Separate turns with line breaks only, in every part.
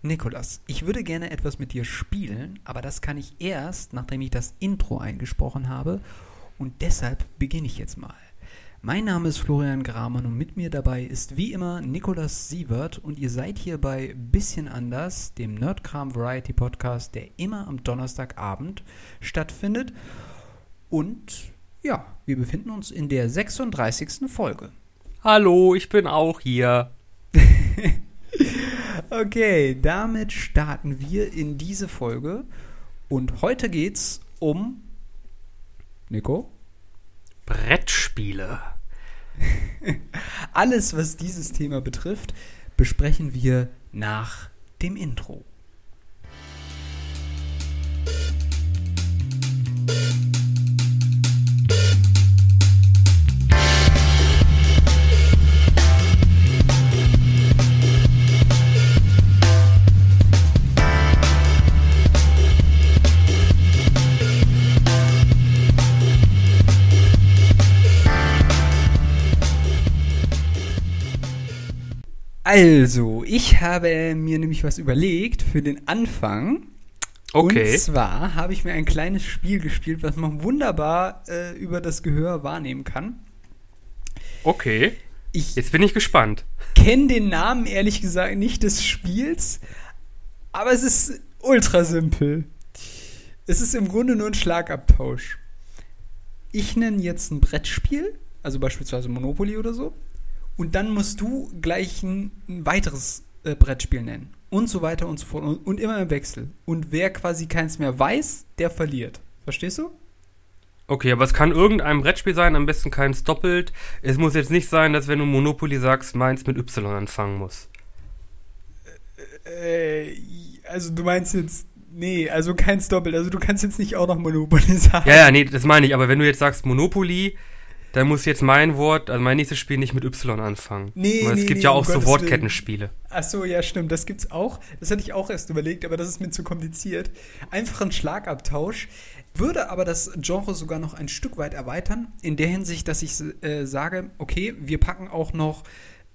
Nikolas, ich würde gerne etwas mit dir spielen, aber das kann ich erst, nachdem ich das Intro eingesprochen habe. Und deshalb beginne ich jetzt mal. Mein Name ist Florian Gramann und mit mir dabei ist wie immer Nikolas Sievert und ihr seid hier bei Bisschen anders, dem Nerdkram Variety Podcast, der immer am Donnerstagabend stattfindet. Und ja, wir befinden uns in der 36. Folge.
Hallo, ich bin auch hier.
Okay, damit starten wir in diese Folge. Und heute geht's um. Nico?
Brettspiele.
Alles, was dieses Thema betrifft, besprechen wir nach dem Intro. Also, ich habe mir nämlich was überlegt für den Anfang.
Okay.
Und zwar habe ich mir ein kleines Spiel gespielt, was man wunderbar äh, über das Gehör wahrnehmen kann.
Okay.
Ich
Jetzt bin ich gespannt.
kenne den Namen ehrlich gesagt nicht des Spiels, aber es ist ultra simpel. Es ist im Grunde nur ein Schlagabtausch. Ich nenne jetzt ein Brettspiel, also beispielsweise Monopoly oder so, und dann musst du gleich ein, ein weiteres äh, Brettspiel nennen. Und so weiter und so fort. Und, und immer im Wechsel. Und wer quasi keins mehr weiß, der verliert. Verstehst du?
Okay, aber es kann irgendein Brettspiel sein, am besten keins doppelt. Es muss jetzt nicht sein, dass wenn du Monopoly sagst, meins mit Y anfangen muss.
Äh, also du meinst jetzt, nee, also keins doppelt. Also du kannst jetzt nicht auch noch Monopoly sagen.
Ja, ja, nee, das meine ich. Aber wenn du jetzt sagst Monopoly, dann muss jetzt mein Wort, also mein nächstes Spiel nicht mit Y anfangen.
Nee,
Weil es
nee,
gibt
nee,
ja
um
auch so
Gottes
Wortkettenspiele.
Ach so, ja, stimmt. Das gibt's auch. Das hatte ich auch erst überlegt, aber das ist mir zu kompliziert. Einfach ein Schlagabtausch. Würde aber das Genre sogar noch ein Stück weit erweitern, in der Hinsicht, dass ich äh, sage, okay, wir packen auch noch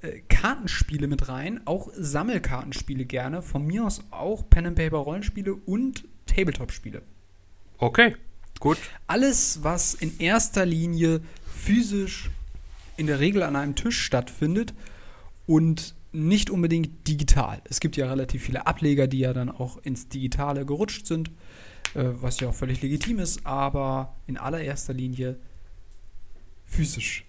äh, Kartenspiele mit rein, auch Sammelkartenspiele gerne, von mir aus auch Pen and Paper Rollenspiele und Tabletop-Spiele.
Okay, gut.
Alles, was in erster Linie physisch in der Regel an einem Tisch stattfindet und nicht unbedingt digital. Es gibt ja relativ viele Ableger, die ja dann auch ins Digitale gerutscht sind, äh, was ja auch völlig legitim ist, aber in allererster Linie physisch.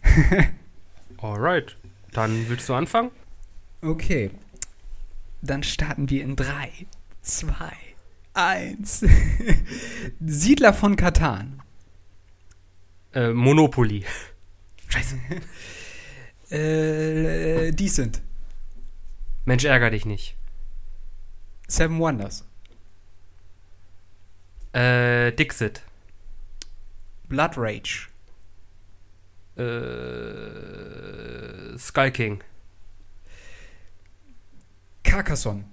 Alright. Dann willst du anfangen?
Okay, dann starten wir in 3, 2, 1. Siedler von Katan.
Äh, Monopoly. Scheiße.
Äh, Decent.
Mensch, ärger dich nicht.
Seven Wonders.
Äh, Dixit.
Blood Rage.
Äh, Skull King.
Carcassonne.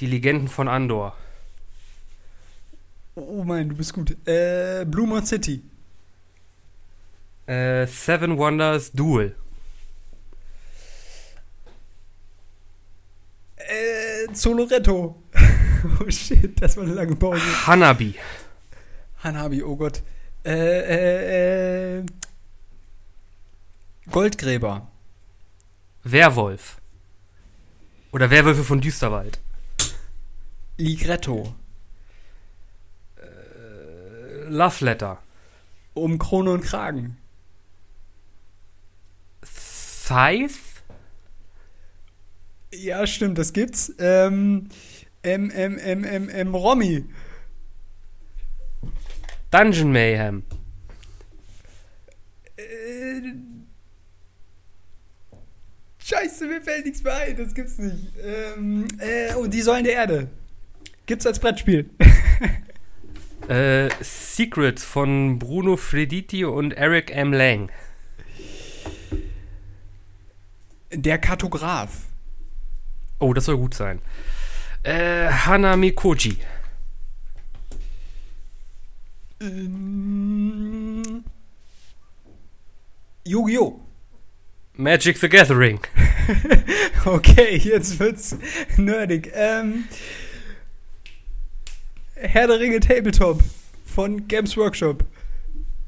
Die Legenden von Andor.
Oh mein, du bist gut. Äh, Blue Moon City.
Äh, Seven Wonders Duel.
Äh, Zoloretto. oh shit, das war eine lange Pause.
Hanabi.
Hanabi, oh Gott. Äh, äh, äh. Goldgräber.
Werwolf. Oder Werwölfe von Düsterwald.
Ligretto.
Äh, Love Letter.
Um Krone und Kragen.
Scythe.
Ja, stimmt, das gibt's. Ähm, M, M, M, M, M, Romy.
Dungeon Mayhem.
Äh, Scheiße, mir fällt nichts mehr ein, das gibt's nicht. Ähm, äh, oh, die Säulen der Erde. Gibt's als Brettspiel.
Äh, Secrets von Bruno Frediti und Eric M. Lang.
Der Kartograf.
Oh, das soll gut sein. Äh, Hanami Koji.
Ähm, Yu-Gi-Oh!
Magic the Gathering.
okay, jetzt wird's nerdig. Ähm, Herr der Ringe Tabletop von Games Workshop.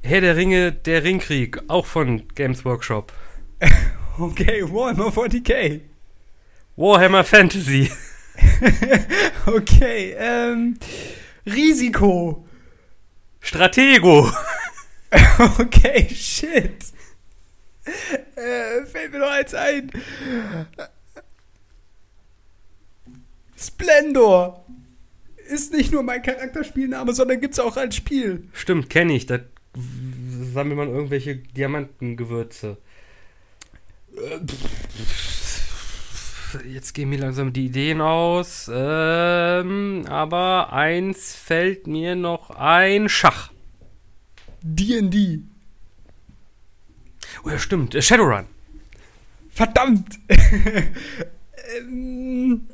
Herr der Ringe, der Ringkrieg, auch von Games Workshop.
Okay, Warhammer 40k.
Warhammer Fantasy.
okay, ähm, Risiko.
Stratego.
okay, shit. Äh, fällt mir noch eins ein. Splendor. Ist nicht nur mein Charakterspielname, sondern gibt's auch als Spiel.
Stimmt, kenne ich. Da sammelt man irgendwelche Diamantengewürze. Jetzt gehen mir langsam die Ideen aus. Ähm, aber eins fällt mir noch ein. Schach.
D&D.
Oh ja, stimmt. Äh, Shadowrun.
Verdammt. ähm,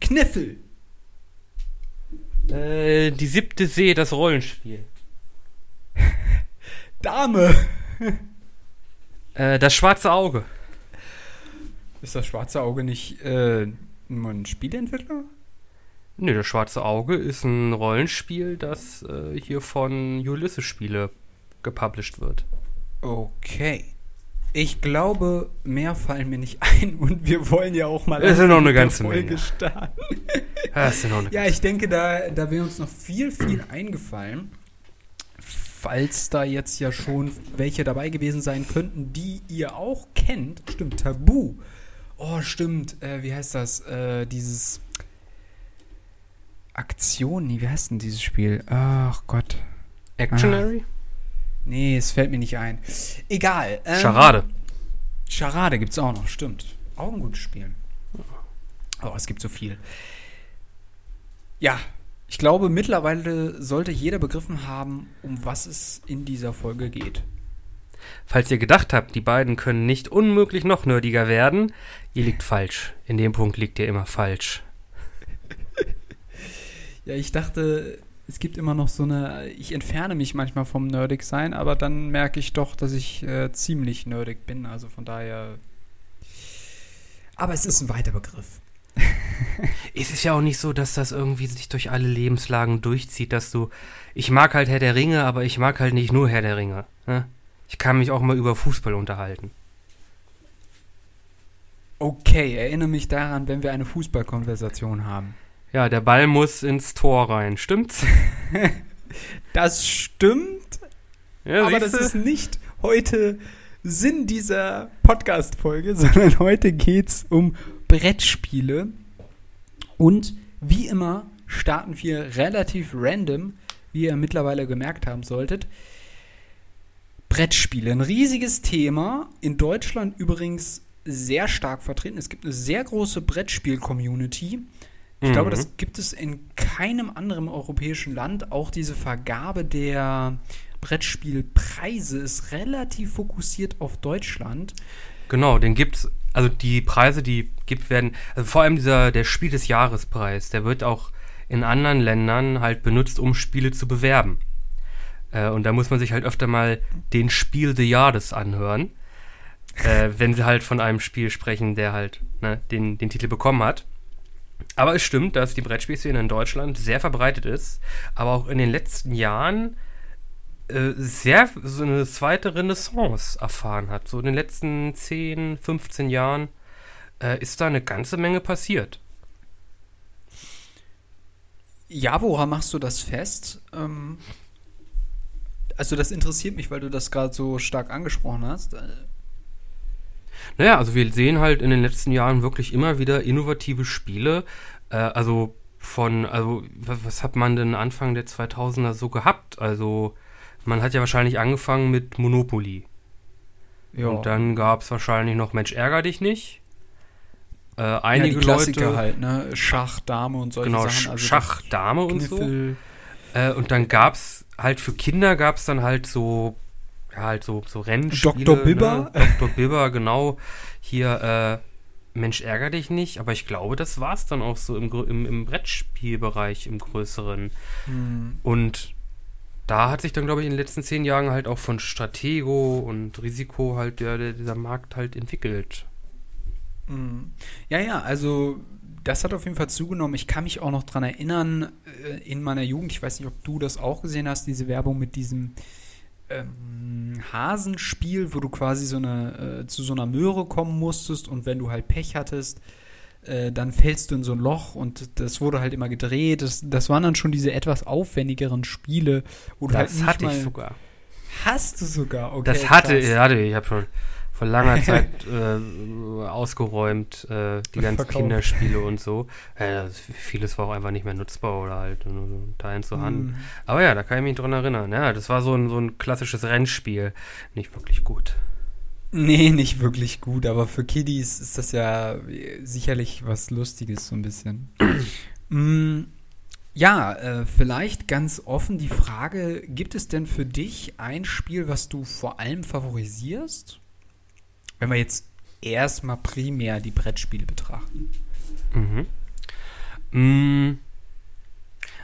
Kniffel.
Äh, die siebte See, das Rollenspiel.
Dame.
Äh, das schwarze Auge.
Ist das schwarze Auge nicht äh, ein Spieleentwickler?
Nee, das schwarze Auge ist ein Rollenspiel, das äh, hier von Ulysses Spiele gepublished wird.
Okay. Ich glaube, mehr fallen mir nicht ein und wir wollen ja auch mal
Es sind noch eine ganze
Folge
Menge.
starten.
Das ist ja noch eine
Ja, ich denke, da, da wäre uns noch viel, viel eingefallen. Falls da jetzt ja schon welche dabei gewesen sein könnten, die ihr auch kennt. Stimmt, Tabu. Oh, stimmt. Äh, wie heißt das? Äh, dieses Aktion. Nee, wie heißt denn dieses Spiel? Ach Gott.
Actionary?
Nee, es fällt mir nicht ein. Egal. ähm,
Charade.
Charade gibt's auch noch, stimmt. Auch ein gutes Spiel. Oh, es gibt so viel. Ja, ich glaube, mittlerweile sollte jeder begriffen haben, um was es in dieser Folge geht.
Falls ihr gedacht habt, die beiden können nicht unmöglich noch nerdiger werden, ihr liegt falsch. In dem Punkt liegt ihr immer falsch.
Ja, ich dachte, es gibt immer noch so eine. Ich entferne mich manchmal vom Nerdig sein, aber dann merke ich doch, dass ich äh, ziemlich nerdig bin. Also von daher. Aber es ist ein weiter Begriff.
Es ist ja auch nicht so, dass das irgendwie sich durch alle Lebenslagen durchzieht, dass du. Ich mag halt Herr der Ringe, aber ich mag halt nicht nur Herr der Ringe. Ne? Ich kann mich auch mal über Fußball unterhalten.
Okay, erinnere mich daran, wenn wir eine Fußballkonversation haben.
Ja, der Ball muss ins Tor rein, stimmt's?
Das stimmt,
Ja,
aber das ist nicht heute Sinn dieser Podcast-Folge, sondern heute geht's um Brettspiele. Und wie immer starten wir relativ random, wie ihr mittlerweile gemerkt haben solltet. Brettspiele, ein riesiges Thema, in Deutschland übrigens sehr stark vertreten. Es gibt eine sehr große Brettspiel-Community. Ich
Mhm.
glaube, das gibt es in keinem anderen europäischen Land. Auch diese Vergabe der Brettspielpreise ist relativ fokussiert auf Deutschland.
Genau, den gibt's, also die Preise, die gibt werden, also vor allem dieser, der Spiel des Jahrespreis, der wird auch in anderen Ländern halt benutzt, um Spiele zu bewerben. Äh, und da muss man sich halt öfter mal den Spiel des Jahres anhören, äh, wenn sie halt von einem Spiel sprechen, der halt ne, den, den Titel bekommen hat. Aber es stimmt, dass die Brettspielszene in Deutschland sehr verbreitet ist, aber auch in den letzten Jahren äh, sehr so eine zweite Renaissance erfahren hat. So in den letzten 10, 15 Jahren äh, ist da eine ganze Menge passiert.
Ja, woran machst du das fest? Ähm, also das interessiert mich, weil du das gerade so stark angesprochen hast. Äh,
Naja, also wir sehen halt in den letzten Jahren wirklich immer wieder innovative Spiele. Äh, also von, also was, was hat man denn Anfang der 2000er so gehabt? Also man hat ja wahrscheinlich angefangen mit Monopoly.
ja.
Und dann gab es wahrscheinlich noch Mensch, ärger dich nicht. Äh,
ja,
einige
die Klassiker
Leute,
halt, ne? Schach, Dame und solche
genau,
Sachen.
Sch-
Also
Schach, Dame und so. Äh, und dann gab's halt für Kinder gab's dann halt so, ja, halt so, so Rennspiele.
Dr. Bibber?
Ne? Dr. Bibber, genau. Hier, äh, Mensch, ärger dich nicht. Aber ich glaube, das war's dann auch so im, im, im Brettspielbereich, im größeren.
Hm.
Und da hat sich dann, glaube ich, in den letzten zehn Jahren halt auch von Stratego und Risiko halt der, der, dieser Markt halt entwickelt.
Mhm. Ja, ja, also das hat auf jeden Fall zugenommen. Ich kann mich auch noch dran erinnern, äh, in meiner Jugend, ich weiß nicht, ob du das auch gesehen hast, diese Werbung mit diesem ähm, Hasenspiel, wo du quasi so eine, äh, zu so einer Möhre kommen musstest und wenn du halt Pech hattest, äh, dann fällst du in so ein Loch und das wurde halt immer gedreht. Das, das waren dann schon diese etwas aufwendigeren Spiele.
Wo du das halt hatte ich sogar.
Hast du sogar?
Okay, das hatte, krass. hatte ich, habe schon vor langer Zeit äh, ausgeräumt, äh, die ganzen Verkauft. Kinderspiele und so. Äh, vieles war auch einfach nicht mehr nutzbar oder halt nur so Teilen zur Hand. Mhm. Aber ja, da kann ich mich dran erinnern. Ja, das war so ein, so ein klassisches Rennspiel. Nicht wirklich gut.
Nee, nicht wirklich gut, aber für Kiddies ist das ja sicherlich was Lustiges, so ein bisschen. mm, ja, äh, vielleicht ganz offen die Frage: Gibt es denn für dich ein Spiel, was du vor allem favorisierst? wenn wir jetzt erstmal primär die Brettspiele betrachten.
Mhm. Mm.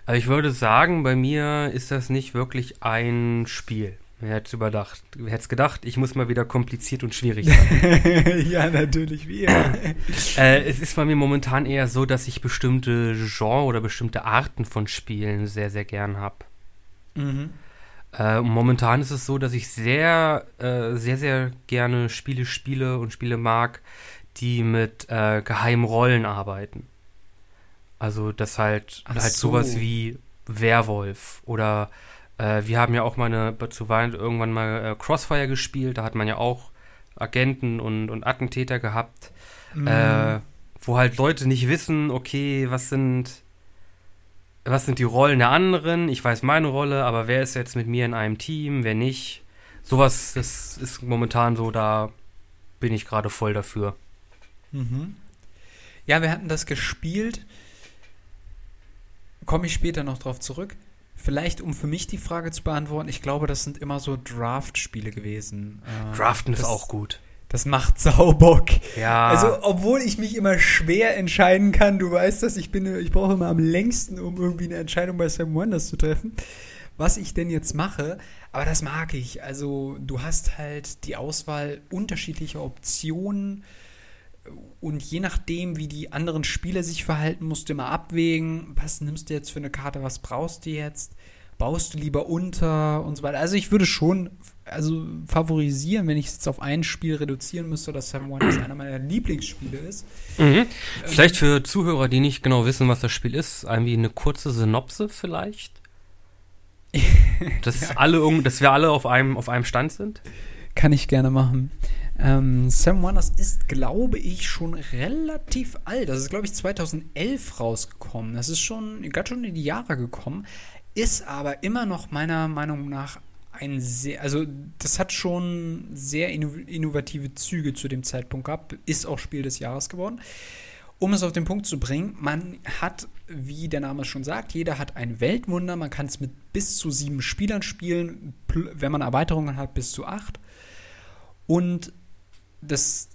Also ich würde sagen, bei mir ist das nicht wirklich ein Spiel. Wer hätte überdacht? Wer hätte gedacht, ich muss mal wieder kompliziert und schwierig
sein? ja, natürlich, wie immer.
äh, es ist bei mir momentan eher so, dass ich bestimmte Genre oder bestimmte Arten von Spielen sehr, sehr gern habe. Mhm. Äh, momentan ist es so, dass ich sehr, äh, sehr, sehr gerne Spiele spiele und Spiele mag, die mit äh, geheimen Rollen arbeiten. Also das halt, Ach halt so. sowas wie Werwolf oder äh, wir haben ja auch mal eine, zu Weihnachten irgendwann mal äh, Crossfire gespielt, da hat man ja auch Agenten und, und Attentäter gehabt, mhm. Äh, wo halt Leute nicht wissen, okay, was sind was sind die Rollen der anderen? Ich weiß meine Rolle, aber wer ist jetzt mit mir in einem Team, wer nicht? Sowas, das ist momentan so, da bin ich gerade voll dafür.
Mhm. Ja, wir hatten das gespielt. Komme ich später noch drauf zurück. Vielleicht, um für mich die Frage zu beantworten, ich glaube, das sind immer so Draft-Spiele gewesen.
Äh, Draften ist auch gut.
Das macht Saubock.
Ja.
Also, obwohl ich mich immer schwer entscheiden kann, du weißt das, ich bin, ich brauche immer am längsten, um irgendwie eine Entscheidung bei Sam Wonders zu treffen, was ich denn jetzt mache. Aber das mag ich. Also, du hast halt die Auswahl unterschiedlicher Optionen und je nachdem, wie die anderen Spieler sich verhalten, musst du immer abwägen, was nimmst du jetzt für eine Karte, was brauchst du jetzt baust du lieber unter und so weiter. Also ich würde schon also favorisieren, wenn ich es jetzt auf ein Spiel reduzieren müsste, dass Seven Wonders einer meiner Lieblingsspiele ist.
Mhm. Ähm, vielleicht für Zuhörer, die nicht genau wissen, was das Spiel ist, irgendwie eine kurze Synopse vielleicht? dass ja. alle dass wir alle auf einem, auf einem Stand sind?
Kann ich gerne machen. Ähm, Seven Wonders ist, glaube ich, schon relativ alt. Das ist, glaube ich, 2011 rausgekommen. Das ist schon ganz schon in die Jahre gekommen ist aber immer noch meiner Meinung nach ein sehr, also das hat schon sehr innovative Züge zu dem Zeitpunkt gehabt, ist auch Spiel des Jahres geworden. Um es auf den Punkt zu bringen, man hat, wie der Name schon sagt, jeder hat ein Weltwunder, man kann es mit bis zu sieben Spielern spielen, wenn man Erweiterungen hat, bis zu acht. Und das,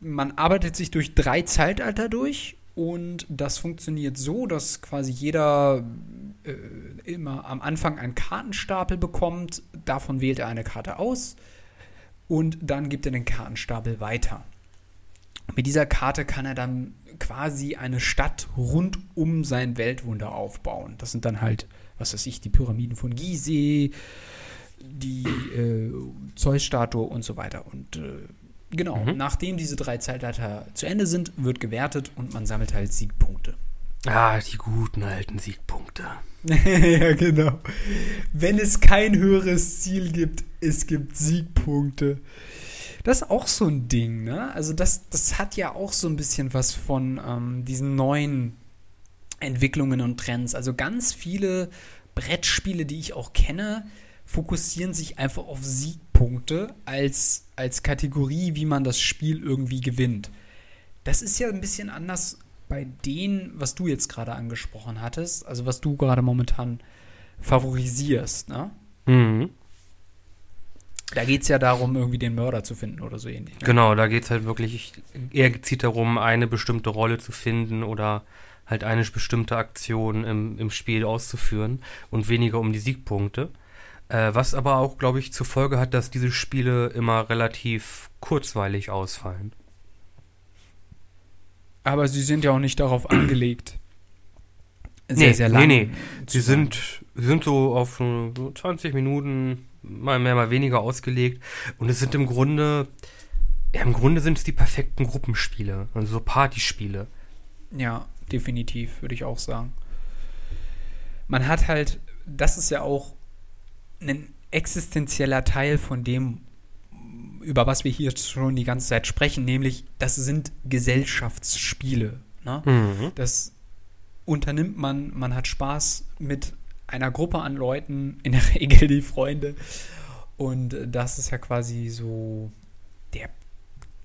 man arbeitet sich durch drei Zeitalter durch und das funktioniert so, dass quasi jeder äh, immer am Anfang einen Kartenstapel bekommt. Davon wählt er eine Karte aus und dann gibt er den Kartenstapel weiter. Mit dieser Karte kann er dann quasi eine Stadt rund um sein Weltwunder aufbauen. Das sind dann halt, was weiß ich, die Pyramiden von Gizeh, die äh, Zeus-Statue und so weiter. Und äh, Genau, mhm. nachdem diese drei Zeitalter zu Ende sind, wird gewertet und man sammelt halt Siegpunkte.
Ah, die guten alten Siegpunkte.
ja, genau. Wenn es kein höheres Ziel gibt, es gibt Siegpunkte. Das ist auch so ein Ding, ne? Also das, das hat ja auch so ein bisschen was von ähm, diesen neuen Entwicklungen und Trends. Also ganz viele Brettspiele, die ich auch kenne, fokussieren sich einfach auf Siegpunkte als, als Kategorie, wie man das Spiel irgendwie gewinnt. Das ist ja ein bisschen anders bei denen, was du jetzt gerade angesprochen hattest, also was du gerade momentan favorisierst, ne? Mhm. Da geht es ja darum, irgendwie den Mörder zu finden oder so ähnlich.
Ne? Genau, da geht es halt wirklich eher gezielt darum, eine bestimmte Rolle zu finden oder halt eine bestimmte Aktion im, im Spiel auszuführen und weniger um die Siegpunkte. Äh, was aber auch, glaube ich, zur Folge hat, dass diese Spiele immer relativ kurzweilig ausfallen.
Aber sie sind ja auch nicht darauf angelegt.
Sehr, nee, sehr lang. Nee, nee. Sie sind, sie sind so auf so 20 Minuten, mal mehr, mal weniger ausgelegt. Und es sind im Grunde, ja, im Grunde sind es die perfekten Gruppenspiele, also so Partyspiele.
Ja, definitiv, würde ich auch sagen. Man hat halt, das ist ja auch ein existenzieller Teil von dem, über was wir hier schon die ganze Zeit sprechen, nämlich das sind Gesellschaftsspiele. Ne? Mhm. Das unternimmt man, man hat Spaß mit einer Gruppe an Leuten, in der Regel die Freunde. Und das ist ja quasi so der,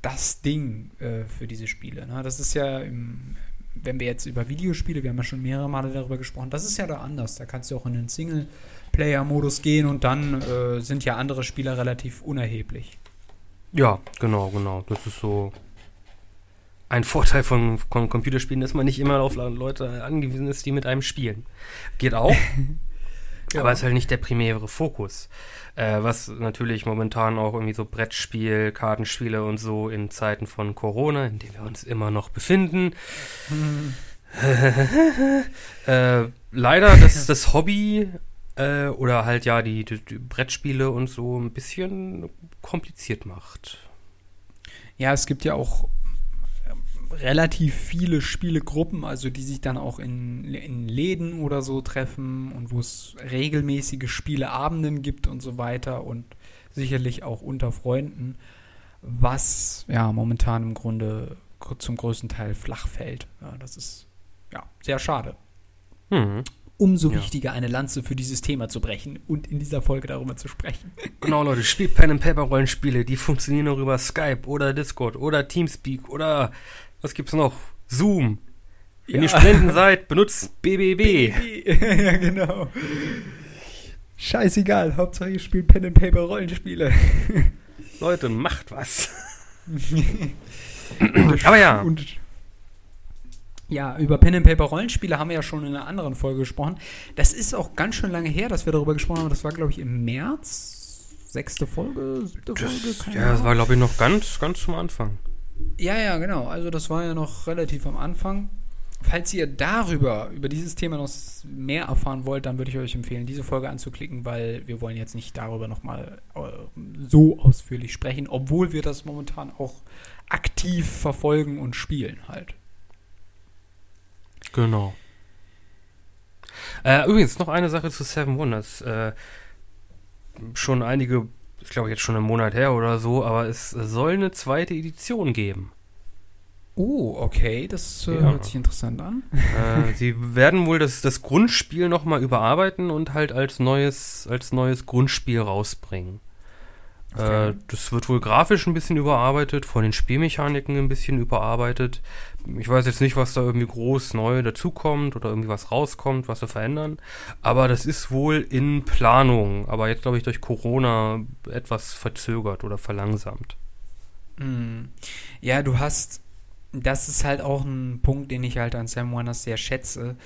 das Ding äh, für diese Spiele. Ne? Das ist ja, im, wenn wir jetzt über Videospiele, wir haben ja schon mehrere Male darüber gesprochen, das ist ja da anders. Da kannst du auch in den Single-Player-Modus gehen und dann äh, sind ja andere Spieler relativ unerheblich.
Ja, genau, genau. Das ist so ein Vorteil von, von Computerspielen, dass man nicht immer auf Leute angewiesen ist, die mit einem spielen. Geht auch. ja. Aber ist halt nicht der primäre Fokus. Äh, was natürlich momentan auch irgendwie so Brettspiel, Kartenspiele und so in Zeiten von Corona, in denen wir uns immer noch befinden. Hm. äh, leider das, das Hobby äh, oder halt ja die, die, die Brettspiele und so ein bisschen kompliziert macht.
Ja, es gibt ja auch relativ viele Spielegruppen, also die sich dann auch in, in Läden oder so treffen und wo es regelmäßige Spieleabenden gibt und so weiter und sicherlich auch unter Freunden, was ja momentan im Grunde zum größten Teil flach fällt. Ja, das ist ja sehr schade. Mhm. Umso ja. wichtiger, eine Lanze für dieses Thema zu brechen und in dieser Folge darüber zu sprechen.
Genau, Leute, spielt Pen and Paper Rollenspiele, die funktionieren auch über Skype oder Discord oder Teamspeak oder was gibt's noch? Zoom. Wenn ja. ihr Studenten seid, benutzt BBB. ja, genau.
Scheißegal, Hauptsache ihr spielt Pen and Paper Rollenspiele.
Leute, macht was. Aber ja. Und,
ja, über Pen and Paper Rollenspiele haben wir ja schon in einer anderen Folge gesprochen. Das ist auch ganz schön lange her, dass wir darüber gesprochen haben. Das war, glaube ich, im März. Sechste Folge, siebte
Folge. ja, das war, glaube ich, noch ganz, ganz zum Anfang.
Ja, ja, genau. Also das war ja noch relativ am Anfang. Falls ihr darüber, über dieses Thema noch mehr erfahren wollt, dann würde ich euch empfehlen, diese Folge anzuklicken, weil wir wollen jetzt nicht darüber nochmal äh, so ausführlich sprechen, obwohl wir das momentan auch aktiv verfolgen und spielen halt.
Genau. Äh, übrigens, noch eine Sache zu Seven Wonders. Äh, schon einige ich glaube jetzt schon einen Monat her oder so, aber es soll eine zweite Edition geben.
Oh, okay, das äh, ja. hört sich interessant an.
Äh, sie werden wohl das, das Grundspiel nochmal überarbeiten und halt als neues, als neues Grundspiel rausbringen. Okay. Äh, das wird wohl grafisch ein bisschen überarbeitet, von den Spielmechaniken ein bisschen überarbeitet. Ich weiß jetzt nicht, was da irgendwie groß neu dazukommt oder irgendwie was rauskommt, was sie verändern. Aber das ist wohl in Planung. Aber jetzt, glaube ich, durch Corona etwas verzögert oder verlangsamt.
Hm. Ja, du hast. Das ist halt auch ein Punkt, den ich halt an Sam Warners sehr schätze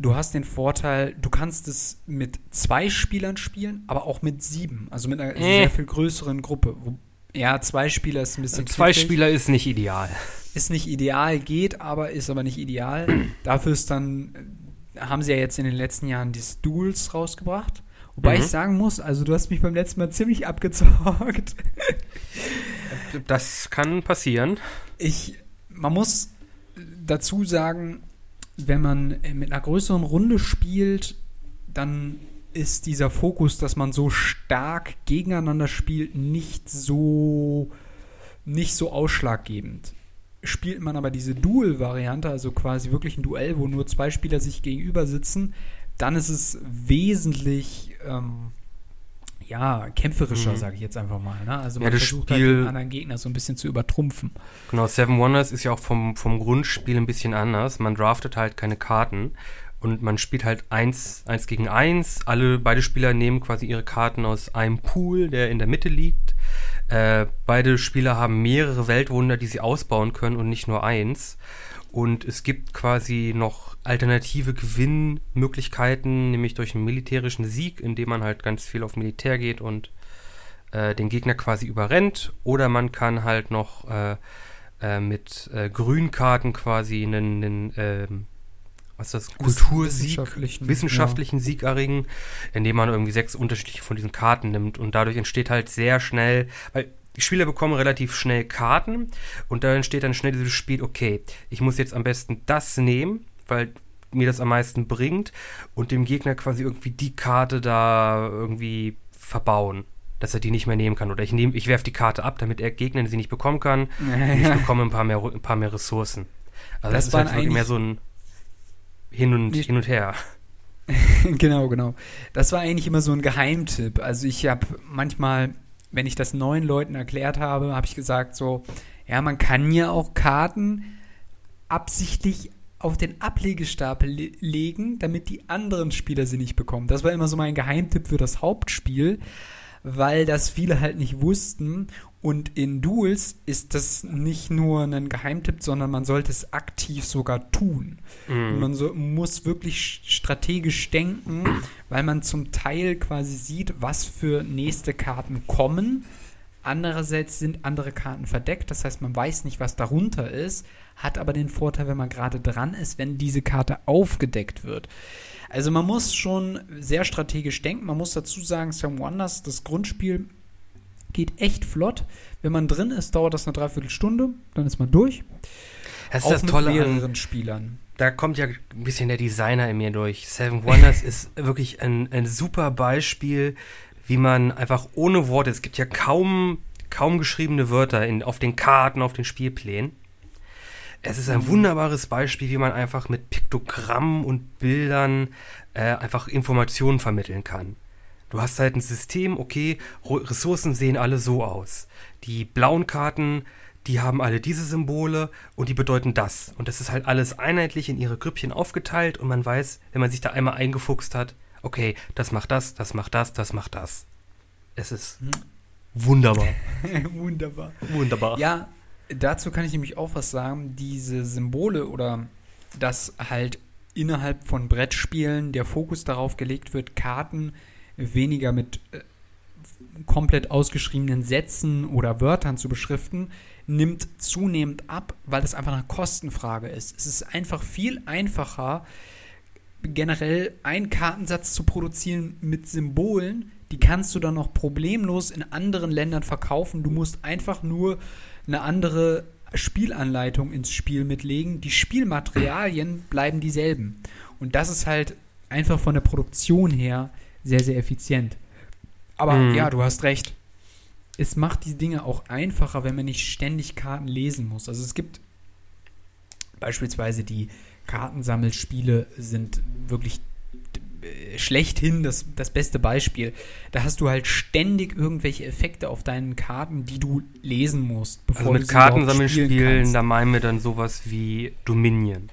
du hast den Vorteil, du kannst es mit zwei Spielern spielen, aber auch mit sieben. Also mit einer äh. sehr viel größeren Gruppe. Ja, zwei Spieler ist ein bisschen.
Zwei knifflig. Spieler ist nicht ideal.
Ist nicht ideal, geht, aber ist aber nicht ideal. Dafür ist dann, haben sie ja jetzt in den letzten Jahren die Duels rausgebracht. Wobei mhm. ich sagen muss, also du hast mich beim letzten Mal ziemlich abgezockt.
Das kann passieren.
Ich, man muss dazu sagen, wenn man äh, mit einer größeren Runde spielt, dann ist dieser Fokus, dass man so stark gegeneinander spielt, nicht so nicht so ausschlaggebend. Spielt man aber diese Duel-Variante, also quasi wirklich ein Duell, wo nur zwei Spieler sich gegenüber sitzen, dann ist es wesentlich ähm, ja, kämpferischer, mhm. sage ich jetzt einfach mal. Ne? Also man
ja,
versucht
halt Spiel, halt
den anderen Gegner so ein bisschen zu übertrumpfen.
Genau, Seven Wonders ist ja auch vom, vom Grundspiel ein bisschen anders. Man draftet halt keine Karten Und man spielt halt eins, eins gegen eins. Alle, beide Spieler nehmen quasi ihre Karten aus einem Pool, der in der Mitte liegt. Äh, beide Spieler haben mehrere Weltwunder, die sie ausbauen können und nicht nur eins. Und es gibt quasi noch alternative Gewinnmöglichkeiten, nämlich durch einen militärischen Sieg, indem man halt ganz viel auf Militär geht und äh, den Gegner quasi überrennt. Oder man kann halt noch äh, äh, mit äh, Grünkarten quasi einen, einen ähm, was ist das, Kultursieg, wissenschaftlichen, wissenschaftlichen ja. Sieg erringen, indem man irgendwie sechs unterschiedliche von diesen Karten nimmt. Und dadurch entsteht halt sehr schnell, weil die Spieler bekommen relativ schnell Karten und da entsteht dann schnell dieses Spiel, okay, ich muss jetzt am besten das nehmen, weil mir das am meisten bringt und dem Gegner quasi irgendwie die Karte da irgendwie verbauen, dass er die nicht mehr nehmen kann. Oder ich, nehm, ich werfe die Karte ab, damit er Gegner sie nicht bekommen kann. und ich bekomme ein paar mehr, ein paar mehr Ressourcen. Also das, das ist halt mehr so ein Hin und, hin und Her.
genau, genau. Das war eigentlich immer so ein Geheimtipp. Also ich habe manchmal wenn ich das neuen Leuten erklärt habe, habe ich gesagt so, ja, man kann ja auch Karten absichtlich auf den Ablegestapel le legen, damit die anderen Spieler sie nicht bekommen. Das war immer so mein Geheimtipp für das Hauptspiel, weil das viele halt nicht wussten und in Duels ist das nicht nur ein Geheimtipp, sondern man sollte es aktiv sogar tun. Mhm. Man so, muss wirklich strategisch denken, weil man zum Teil quasi sieht, was für nächste Karten kommen. Andererseits sind andere Karten verdeckt, das heißt, man weiß nicht, was darunter ist, hat aber den Vorteil, wenn man gerade dran ist, wenn diese Karte aufgedeckt wird. Also man muss schon sehr strategisch denken. Man muss dazu sagen, Sam Wonders, das Grundspiel Geht echt flott. Wenn man drin ist, dauert das eine Dreiviertelstunde, dann ist man durch.
Das ist Auch das mit Tolle
mehreren an, Spielern.
Da kommt ja ein bisschen der Designer in mir durch. Seven Wonders ist wirklich ein, ein super Beispiel, wie man einfach ohne Worte, es gibt ja kaum, kaum geschriebene Wörter in, auf den Karten, auf den Spielplänen. Es ist ein mhm. wunderbares Beispiel, wie man einfach mit Piktogrammen und Bildern äh, einfach Informationen vermitteln kann. Du hast halt ein System, okay, Ressourcen sehen alle so aus. Die blauen Karten, die haben alle diese Symbole und die bedeuten das. Und das ist halt alles einheitlich in ihre Grüppchen aufgeteilt und man weiß, wenn man sich da einmal eingefuchst hat, okay, das macht das, das macht das, das macht das. Es ist hm. wunderbar.
wunderbar.
Wunderbar.
Ja, dazu kann ich nämlich auch was sagen. Diese Symbole oder dass halt innerhalb von Brettspielen der Fokus darauf gelegt wird, Karten weniger mit äh, komplett ausgeschriebenen Sätzen oder Wörtern zu beschriften, nimmt zunehmend ab, weil es einfach eine Kostenfrage ist. Es ist einfach viel einfacher, generell einen Kartensatz zu produzieren mit Symbolen, die kannst du dann noch problemlos in anderen Ländern verkaufen. Du musst einfach nur eine andere Spielanleitung ins Spiel mitlegen. Die Spielmaterialien bleiben dieselben. Und das ist halt einfach von der Produktion her sehr, sehr effizient. Aber mhm. ja, du hast recht. Es macht die Dinge auch einfacher, wenn man nicht ständig Karten lesen muss. Also es gibt beispielsweise die Kartensammelspiele sind wirklich schlechthin das, das beste Beispiel. Da hast du halt ständig irgendwelche Effekte auf deinen Karten, die du lesen musst.
Bevor also mit Kartensammelspielen, da meinen wir dann sowas wie Dominion.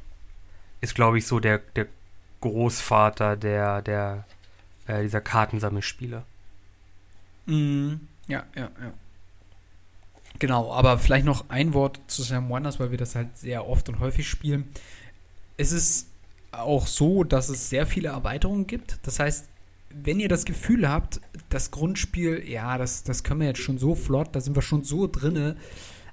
Ist, glaube ich, so der, der Großvater der, der äh, dieser Kartensammelspiele.
Mhm. Ja, ja, ja. Genau, aber vielleicht noch ein Wort zu Sam Wonders, weil wir das halt sehr oft und häufig spielen. Es ist auch so, dass es sehr viele Erweiterungen gibt. Das heißt, wenn ihr das Gefühl habt, das Grundspiel, ja, das, das können wir jetzt schon so flott, da sind wir schon so drinne,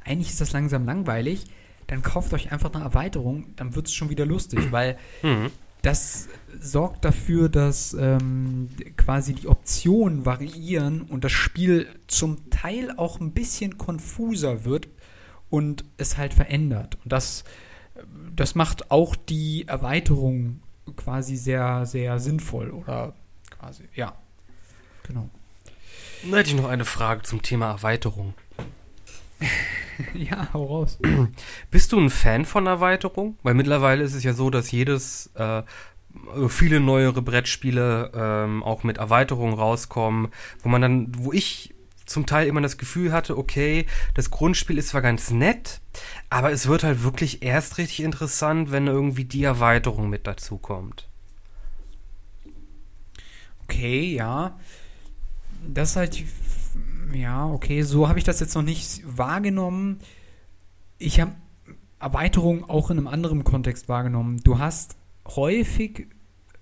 eigentlich ist das langsam langweilig, dann kauft euch einfach eine Erweiterung, dann wird es schon wieder lustig, weil mhm das sorgt dafür, dass ähm, quasi die Optionen variieren und das Spiel zum Teil auch ein bisschen konfuser wird und es halt verändert. Und das, das macht auch die Erweiterung quasi sehr, sehr sinnvoll oder quasi, ja. Genau.
Dann hätte ich noch eine Frage zum Thema Erweiterung.
ja, hau raus.
Bist du ein Fan von Erweiterung? Weil mittlerweile ist es ja so, dass jedes, äh, viele neuere Brettspiele ähm, auch mit Erweiterungen rauskommen, wo man dann, wo ich zum Teil immer das Gefühl hatte, okay, das Grundspiel ist zwar ganz nett, aber es wird halt wirklich erst richtig interessant, wenn irgendwie die Erweiterung mit dazu kommt.
Okay, ja. Das ist halt, ja, okay, so habe ich das jetzt noch nicht wahrgenommen. Ich habe Erweiterungen auch in einem anderen Kontext wahrgenommen. Du hast häufig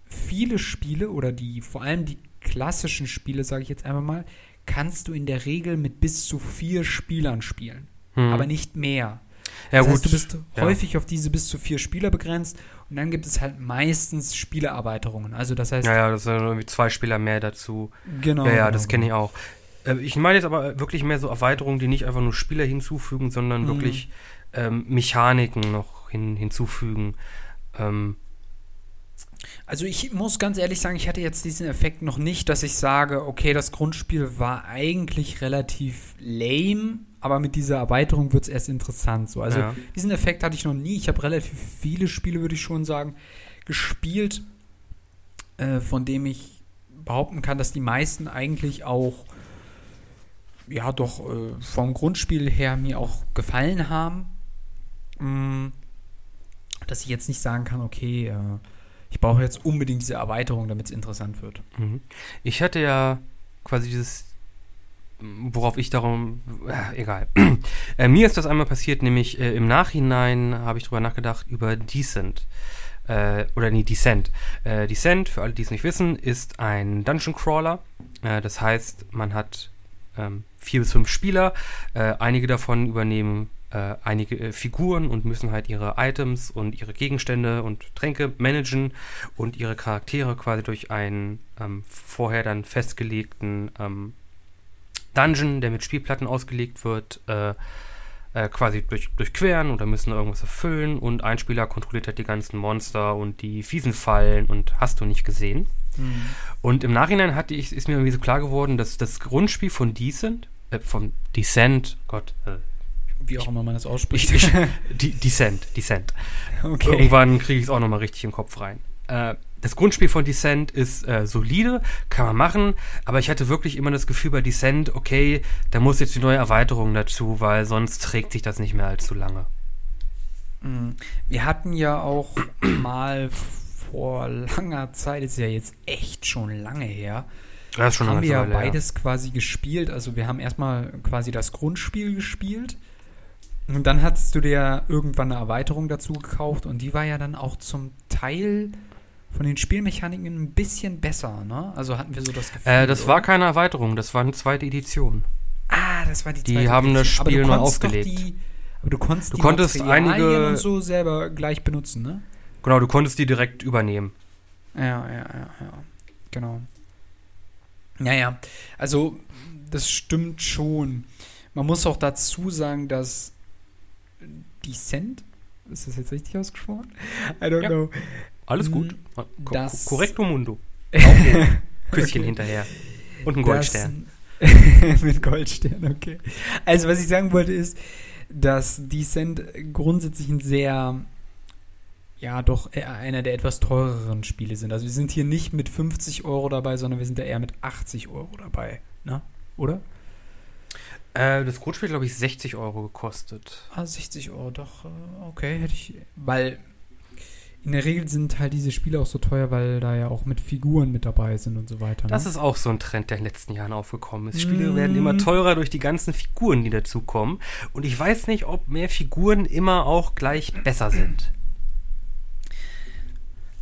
viele Spiele oder die, vor allem die klassischen Spiele, sage ich jetzt einfach mal, kannst du in der Regel mit bis zu vier Spielern spielen.
Hm.
Aber nicht mehr.
Ja,
das
gut.
heißt, du bist
ja.
häufig auf diese bis zu vier Spieler begrenzt und dann gibt es halt meistens Spielererweiterungen. Also das heißt,
Ja, ja, das sind irgendwie zwei Spieler mehr dazu.
genau.
ja, ja,
genau,
das kenne ich auch. Äh, Ich meine jetzt aber wirklich mehr so Erweiterungen, die nicht einfach nur Spieler hinzufügen, sondern
Mhm.
wirklich ähm, Mechaniken noch hin, hinzufügen. Ähm,
Also ich muss ganz ehrlich sagen, ich hatte jetzt diesen Effekt noch nicht, dass ich sage, okay, das Grundspiel war eigentlich relativ lame, aber mit dieser Erweiterung wird es erst interessant. So. Also
Ja.
diesen Effekt hatte ich noch nie. Ich habe relativ viele Spiele, würde ich schon sagen, gespielt, äh, von dem ich behaupten kann, dass die meisten eigentlich auch ja doch äh, vom Grundspiel her mir auch gefallen haben. Mm, dass ich jetzt nicht sagen kann, okay, äh, ich brauche jetzt unbedingt diese Erweiterung, damit es interessant wird.
Mhm. Ich hatte ja quasi dieses, worauf ich darum, äh, egal. äh, mir ist das einmal passiert, nämlich äh, im Nachhinein habe ich drüber nachgedacht über Decent. Äh, oder nee, Descent. Äh, Descent, für alle, die es nicht wissen, ist ein Dungeon Crawler. Äh, das heißt, man hat ähm, vier bis fünf Spieler. Einige davon übernehmen äh, einige äh, Figuren und müssen halt ihre Items und ihre Gegenstände und Tränke managen und ihre Charaktere quasi durch einen ähm, vorher dann festgelegten ähm, Dungeon, der mit Spielplatten ausgelegt wird, äh, äh, quasi durch, durchqueren oder müssen irgendwas erfüllen und ein Spieler kontrolliert halt die ganzen Monster und die fiesen Fallen und hast du nicht gesehen. Und im Nachhinein hatte ich, ist mir irgendwie so klar geworden, dass das Grundspiel von Decent, äh, von Descent, Gott, äh,
Wie auch immer man das ausspricht.
ich, De Descent, Descent.
okay.
Irgendwann kriege ich es auch nochmal richtig im Kopf rein. Äh, das Grundspiel von Descent ist äh, solide, kann man machen, aber ich hatte wirklich immer das Gefühl bei Descent, okay, da muss jetzt die neue Erweiterung dazu, weil sonst trägt sich das nicht mehr allzu lange.
Mm. Wir hatten ja auch mal vor langer Zeit, ist ja jetzt echt schon lange her,
Das ist schon
haben wir ja beides quasi gespielt. Also wir haben erstmal quasi das Grundspiel gespielt und dann hattest du dir irgendwann eine Erweiterung dazu gekauft und die war ja dann auch zum Teil von den Spielmechaniken ein bisschen besser, ne? Also hatten wir so das Gefühl.
Äh, das war
oder?
keine Erweiterung, das war eine zweite Edition.
Ah, das war die
Die
zweite
haben das
Edition. Aber du
Spiel neu aufgelegt.
Die, aber du konntest
Du
die
konntest einige-
und so selber gleich benutzen, ne?
Genau, du konntest die direkt übernehmen.
Ja, ja, ja, ja. Genau. Naja, also das stimmt schon. Man muss auch dazu sagen, dass Descent, ist das jetzt richtig ausgesprochen? I don't
Ja.
know.
Alles
Mm,
gut.
Das-
Correcto Mundo. Küsschen
Okay.
hinterher. Und ein Goldstern.
Mit Goldstern, okay. Also, was ich sagen wollte, ist, dass Descent grundsätzlich ein sehr, ja, doch eher einer der etwas teureren Spiele sind. Also, wir sind hier nicht mit 50 Euro dabei, sondern wir sind da eher mit 80 Euro dabei. Ne? Oder?
Äh, das Grundspiel, glaube ich, 60 Euro gekostet.
Ah, 60 Euro, doch, äh, okay, hätte ich. Weil in der Regel sind halt diese Spiele auch so teuer, weil da ja auch mit Figuren mit dabei sind und so weiter.
Das
ne?
ist auch so ein Trend, der in den letzten Jahren aufgekommen ist. Spiele
Mm.
werden immer teurer durch die ganzen Figuren, die dazukommen. Und ich weiß nicht, ob mehr Figuren immer auch gleich besser sind.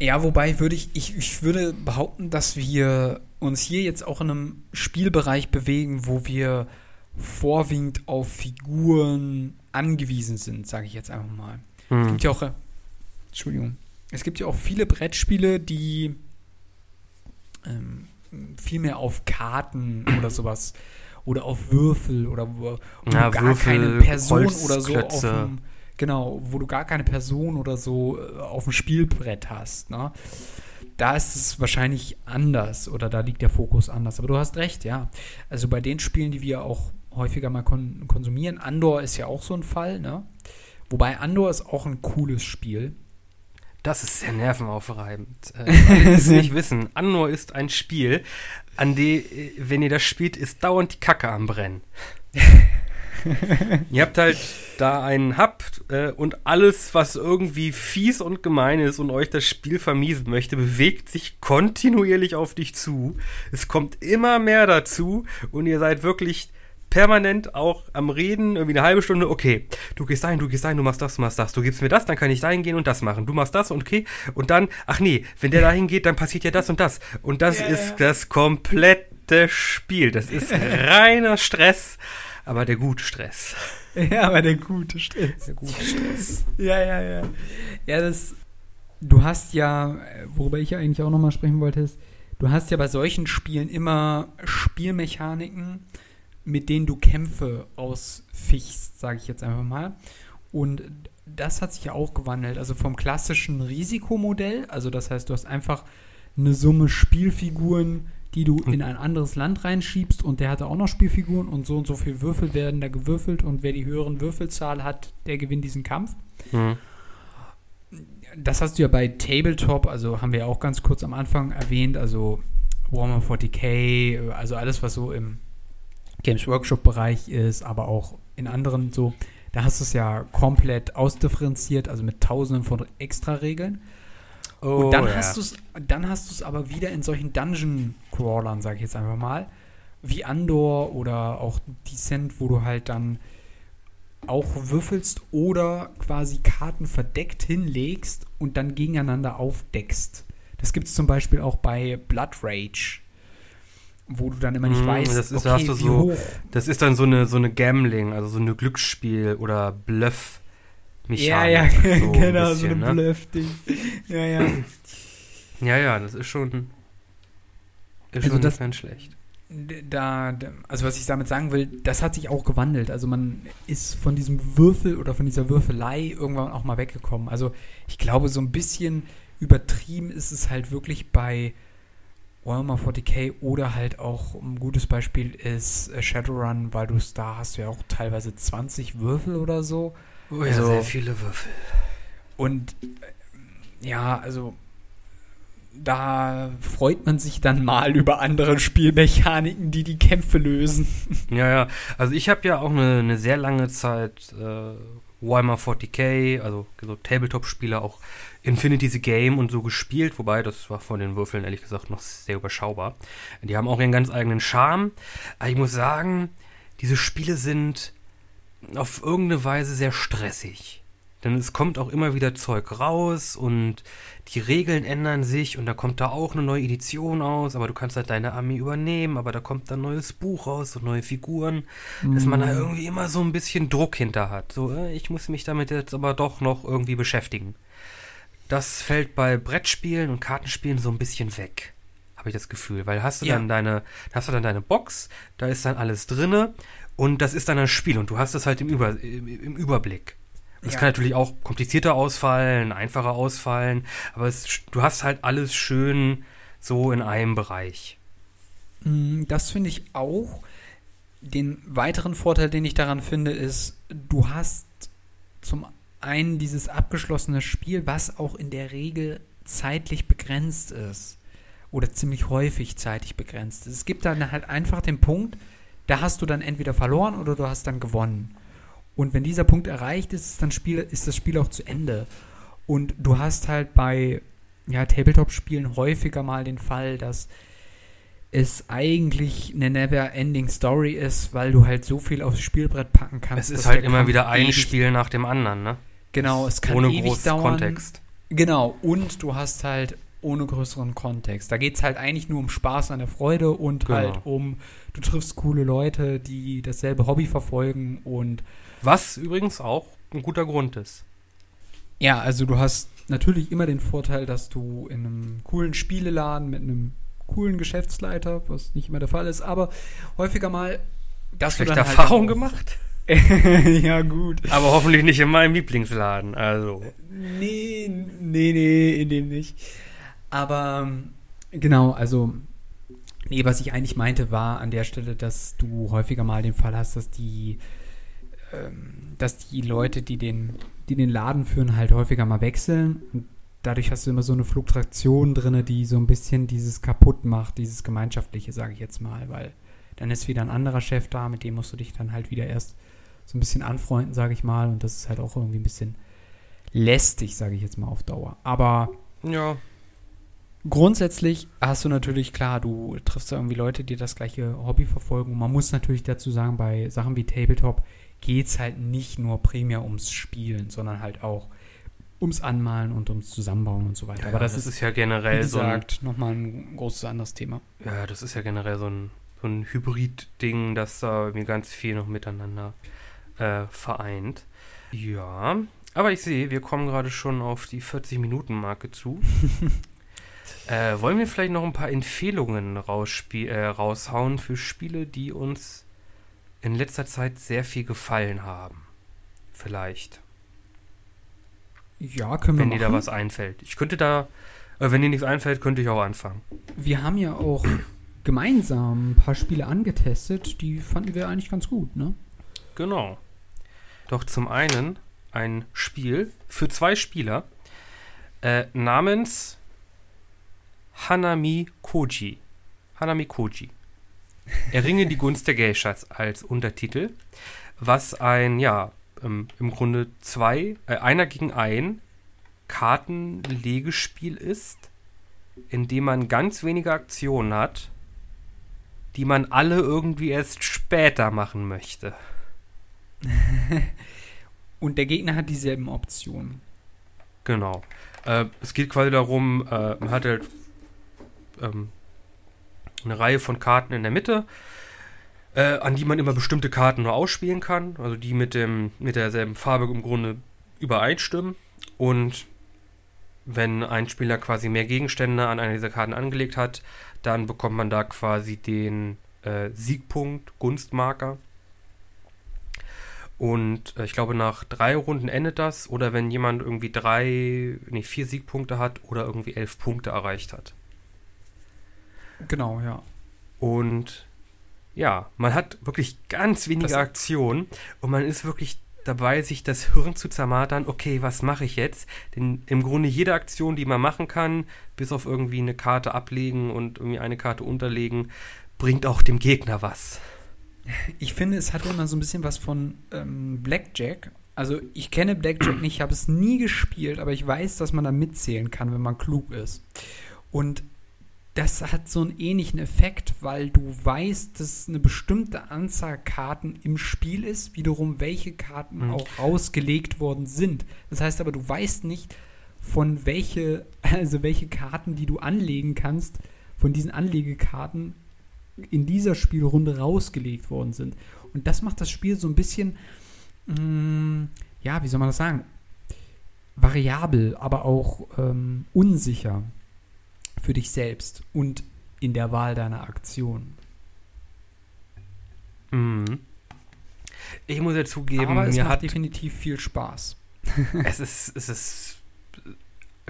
Ja, wobei würde ich, ich, ich würde behaupten, dass wir uns hier jetzt auch in einem Spielbereich bewegen, wo wir vorwiegend auf Figuren angewiesen sind, sage ich jetzt einfach mal. Es
Hm.
gibt ja auch, äh, Entschuldigung, es gibt ja auch viele Brettspiele, die ähm, viel mehr auf Karten oder sowas oder auf Würfel oder wo, wo
Ja,
gar
Würfel,
keine Person oder so auf dem, genau, wo du gar keine Person oder so äh, auf dem Spielbrett hast, ne? Da ist es wahrscheinlich anders oder da liegt der Fokus anders. Aber du hast recht, ja. Also bei den Spielen, die wir auch häufiger mal kon konsumieren, Andor ist ja auch so ein Fall, ne? Wobei Andor ist auch ein cooles Spiel.
Das ist sehr nervenaufreibend. Äh, es nicht wissen, Annor ist ein Spiel, an dem, äh, wenn ihr das spielt, ist dauernd die Kacke am Brennen. Ihr habt halt da einen Hub äh, und alles, was irgendwie fies und gemein ist und euch das Spiel vermiesen möchte, bewegt sich kontinuierlich auf dich zu. Es kommt immer mehr dazu und ihr seid wirklich permanent auch am Reden, irgendwie eine halbe Stunde, okay, du gehst dahin, du gehst dahin, du machst das, du machst das, du gibst mir das, dann kann ich dahin gehen und das machen. Du machst das okay, und dann, ach nee, wenn der dahin geht, dann passiert ja das und das. Und das ja, ist ja. das komplette Spiel. Das ist reiner Stress, aber der gute Stress.
Ja, aber der gute Stress.
Der gute Stress.
ja, ja, ja. Ja, das, du hast ja, worüber ich ja eigentlich auch nochmal sprechen wollte, ist, du hast ja bei solchen Spielen immer Spielmechaniken, mit denen du Kämpfe ausfichst, sage ich jetzt einfach mal. Und das hat sich ja auch gewandelt. Also vom klassischen Risikomodell, also das heißt, du hast einfach eine Summe Spielfiguren, die du in ein anderes Land reinschiebst und der hatte auch noch Spielfiguren und so und so viel Würfel werden da gewürfelt und wer die höheren Würfelzahl hat, der gewinnt diesen Kampf. Mhm. Das hast du ja bei Tabletop, also haben wir ja auch ganz kurz am Anfang erwähnt, also Warhammer 40k, also alles, was so im Games Workshop-Bereich ist, aber auch in anderen so, da hast du es ja komplett ausdifferenziert, also mit tausenden von Extra-Regeln. Oh, und dann ja. hast du es, dann hast du es aber wieder in solchen Dungeon-Crawlern, sage ich jetzt einfach mal, wie Andor oder auch Descent, wo du halt dann auch würfelst oder quasi Karten verdeckt hinlegst und dann gegeneinander aufdeckst. Das gibt es zum Beispiel auch bei Blood Rage wo du dann immer nicht mm, weißt,
das ist, okay, hast du so, das ist dann so eine, so eine Gambling, also so eine Glücksspiel- oder Bluff-
Mechanik. Ja, ja, so genau, bisschen, so eine ne? Bluff-Ding. Ja, ja.
ja, ja, das ist schon, ist also schon das, nicht schlecht.
Da, also was ich damit sagen will, das hat sich auch gewandelt. Also man ist von diesem Würfel oder von dieser Würfelei irgendwann auch mal weggekommen. Also ich glaube, so ein bisschen übertrieben ist es halt wirklich bei Warhammer 40k oder halt auch ein gutes Beispiel ist äh, Shadowrun, weil du da hast du ja auch teilweise 20 Würfel oder so.
Oh ja, also, sehr viele Würfel.
Und äh, ja, also da freut man sich dann mal über andere Spielmechaniken, die die Kämpfe lösen.
Ja, ja. Also ich habe ja auch eine, eine, sehr lange Zeit äh, Warhammer 40k, also so Tabletop-Spiele auch Infinity the Game und so gespielt, wobei das war von den Würfeln ehrlich gesagt noch sehr überschaubar. Die haben auch ihren ganz eigenen Charme. Aber ich muss sagen, diese Spiele sind auf irgendeine Weise sehr stressig. Denn es kommt auch immer wieder Zeug raus und die Regeln ändern sich und da kommt da auch eine neue Edition aus, aber du kannst halt deine Armee übernehmen, aber da kommt dann ein neues Buch raus und neue Figuren, mhm. dass man da mhm. irgendwie immer so ein bisschen Druck hinter hat. So, äh, ich muss mich damit jetzt aber doch noch irgendwie beschäftigen. Das fällt bei Brettspielen und Kartenspielen so ein bisschen weg, habe ich das Gefühl, weil hast du ja. dann deine, hast du dann deine Box, da ist dann alles drinne und das ist dann ein Spiel und du hast es halt im, Über, im Überblick. Das ja. kann natürlich auch komplizierter ausfallen, einfacher ausfallen, aber es, du hast halt alles schön so in einem Bereich.
Mm, das finde ich auch. Den weiteren Vorteil, den ich daran finde, ist, du hast zum ein dieses abgeschlossene Spiel, was auch in der Regel zeitlich begrenzt ist. Oder ziemlich häufig zeitlich begrenzt ist. Es gibt dann halt einfach den Punkt, da hast du dann entweder verloren oder du hast dann gewonnen. Und wenn dieser Punkt erreicht ist, ist, dann Spiel, ist das Spiel auch zu Ende. Und du hast halt bei ja, Tabletop-Spielen häufiger mal den Fall, dass es eigentlich eine never-ending Story ist, weil du halt so viel aufs Spielbrett packen kannst.
Es ist halt immer wieder ein Spiel nach dem anderen, ne?
Genau, es kann ohne ewig dauern. Kontext. Genau, und du hast halt ohne größeren Kontext. Da geht es halt eigentlich nur um Spaß an der Freude und genau. halt um, du triffst coole Leute, die dasselbe Hobby verfolgen und.
Was übrigens auch ein guter Grund ist.
Ja, also du hast natürlich immer den Vorteil, dass du in einem coolen Spieleladen mit einem coolen Geschäftsleiter, was nicht immer der Fall ist, aber häufiger mal,
dass Schlechte halt Erfahrung gemacht?
ja, gut.
Aber hoffentlich nicht in meinem Lieblingsladen, also.
Nee, nee, nee, in dem nicht. Aber genau, also nee, was ich eigentlich meinte, war an der Stelle, dass du häufiger mal den Fall hast, dass die ähm, dass die Leute, die den, die den Laden führen, halt häufiger mal wechseln. Und dadurch hast du immer so eine Fluktuation drin, die so ein bisschen dieses kaputt macht, dieses Gemeinschaftliche, sage ich jetzt mal, weil dann ist wieder ein anderer Chef da, mit dem musst du dich dann halt wieder erst so ein bisschen anfreunden, sage ich mal. Und das ist halt auch irgendwie ein bisschen lästig, sage ich jetzt mal auf Dauer. Aber
Ja.
grundsätzlich hast du natürlich, klar, du triffst da irgendwie Leute, die das gleiche Hobby verfolgen. Und man muss natürlich dazu sagen, bei Sachen wie Tabletop geht es halt nicht nur primär ums Spielen, sondern halt auch ums Anmalen und ums Zusammenbauen und so weiter. Aber das, ist,
ja
wie
generell so ein,
gesagt, nochmal ein großes anderes Thema.
ja, das ist ja generell so ein, so ein Hybrid-Ding, das da irgendwie ganz viel noch miteinander äh, vereint. Ja, aber ich sehe, wir kommen gerade schon auf die 40-Minuten-Marke zu. äh, wollen wir vielleicht noch ein paar Empfehlungen äh, raushauen für Spiele, die uns in letzter Zeit sehr viel gefallen haben? Vielleicht.
Ja, können wir
wenn dir da
machen.
was einfällt. Ich könnte da, äh, wenn dir nichts einfällt, könnte ich auch anfangen.
Wir haben ja auch gemeinsam ein paar Spiele angetestet, die fanden wir eigentlich ganz gut, ne?
Genau. Doch zum einen ein Spiel für zwei Spieler äh, namens Hanami Koji. Hanami Koji. Erringe die Gunst der Geishas als Untertitel, was ein, ja, ähm, im Grunde zwei, äh, einer gegen ein Kartenlegespiel ist, in dem man ganz wenige Aktionen hat, die man alle irgendwie erst später machen möchte.
Und der Gegner hat dieselben Optionen.
Genau. Äh, es geht quasi darum, äh, man hat halt ähm, eine Reihe von Karten in der Mitte, äh, an die man immer bestimmte Karten nur ausspielen kann, also die mit dem mit derselben Farbe im Grunde übereinstimmen. Und wenn ein Spieler quasi mehr Gegenstände an einer dieser Karten angelegt hat, dann bekommt man da quasi den äh, Siegpunkt, Gunstmarker. Und äh, ich glaube, nach drei Runden endet das. Oder wenn jemand irgendwie drei, nee, vier Siegpunkte hat oder irgendwie elf Punkte erreicht hat.
Genau, ja.
Und ja, man hat wirklich ganz wenige
Das-
Aktionen und man ist wirklich dabei, sich das Hirn zu zermartern. Okay, was mache ich jetzt? Denn im Grunde jede Aktion, die man machen kann, bis auf irgendwie eine Karte ablegen und irgendwie eine Karte unterlegen, bringt auch dem Gegner was.
Ich finde, es hat immer so ein bisschen was von ähm, Blackjack. Also ich kenne Blackjack nicht, ich habe es nie gespielt, aber ich weiß, dass man da mitzählen kann, wenn man klug ist. Und das hat so einen ähnlichen Effekt, weil du weißt, dass eine bestimmte Anzahl Karten im Spiel ist, wiederum welche Karten
Mhm.
auch rausgelegt worden sind. Das heißt aber, du weißt nicht, von welche, also welche Karten, die du anlegen kannst, von diesen Anlegekarten in dieser Spielrunde rausgelegt worden sind. Und das macht das Spiel so ein bisschen, mh, ja, wie soll man das sagen? Variabel, aber auch ähm, unsicher für dich selbst und in der Wahl deiner Aktion.
Mhm. Ich muss ja zugeben,
aber es
mir
macht
hat
definitiv viel Spaß.
es ist, es ist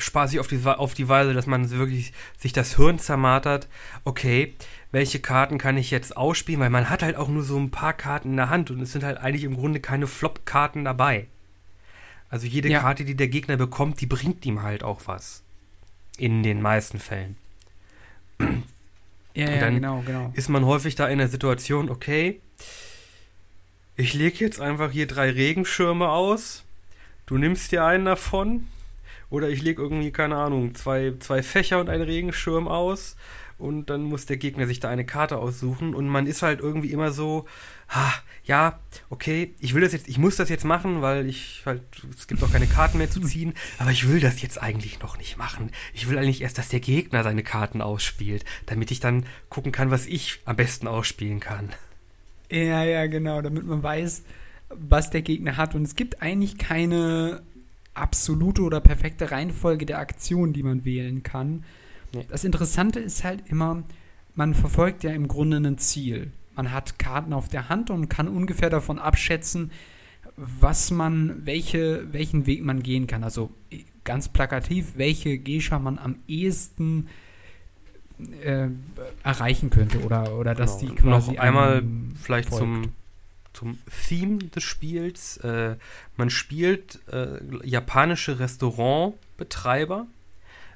spaßig auf die, auf die Weise, dass man wirklich sich das Hirn zermartert. Okay, welche Karten kann ich jetzt ausspielen? Weil man hat halt auch nur so ein paar Karten in der Hand und es sind halt eigentlich im Grunde keine Flop-Karten dabei. Also jede
Ja.
Karte, die der Gegner bekommt, die bringt ihm halt auch was. In den meisten Fällen.
Ja, ja,
dann
genau, genau.
Ist man häufig da in der Situation, okay, ich lege jetzt einfach hier drei Regenschirme aus, du nimmst dir einen davon, oder ich lege irgendwie, keine Ahnung, zwei, zwei Fächer und einen Regenschirm aus und dann muss der Gegner sich da eine Karte aussuchen und man ist halt irgendwie immer so, ha, ja, okay, ich will das jetzt, ich muss das jetzt machen, weil ich halt, es gibt auch keine Karten mehr zu ziehen, aber ich will das jetzt eigentlich noch nicht machen. Ich will eigentlich erst, dass der Gegner seine Karten ausspielt, damit ich dann gucken kann, was ich am besten ausspielen kann.
Ja, ja, genau, damit man weiß, was der Gegner hat. Und es gibt eigentlich keine absolute oder perfekte Reihenfolge der Aktionen, die man wählen kann.
Nee.
Das Interessante ist halt immer, man verfolgt ja im Grunde ein Ziel. Man hat Karten auf der Hand und kann ungefähr davon abschätzen, was man, welche, welchen Weg man gehen kann. Also äh, ganz plakativ, welche Gescha man am ehesten äh, erreichen könnte oder, oder dass
Genau.
die quasi
Noch einmal Vielleicht
folgt.
zum, zum Theme des Spiels. Äh, man spielt äh, japanische Restaurantbetreiber,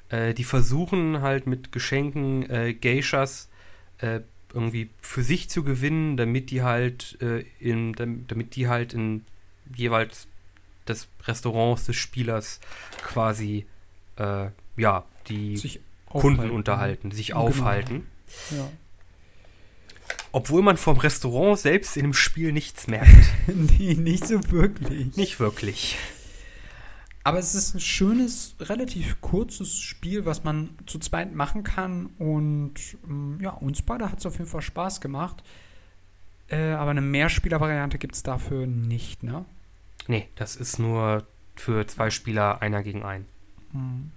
äh, die versuchen halt mit Geschenken äh, Geishas äh, irgendwie für sich zu gewinnen, damit die halt in, damit die halt in jeweils des Restaurants des Spielers quasi ja die
Sich
Kunden
aufhalten.
unterhalten, sich
Genau.
aufhalten.
Ja.
Obwohl man vom Restaurant selbst in dem Spiel nichts merkt.
nee, nicht so wirklich.
Nicht wirklich.
Aber es ist ein schönes, relativ kurzes Spiel, was man zu zweit machen kann. Und ähm, ja, uns beide hat es auf jeden Fall Spaß gemacht. Äh, aber eine Mehrspieler-Variante gibt es dafür nicht, ne?
Nee, das ist nur für zwei Spieler einer gegen einen.
Hm.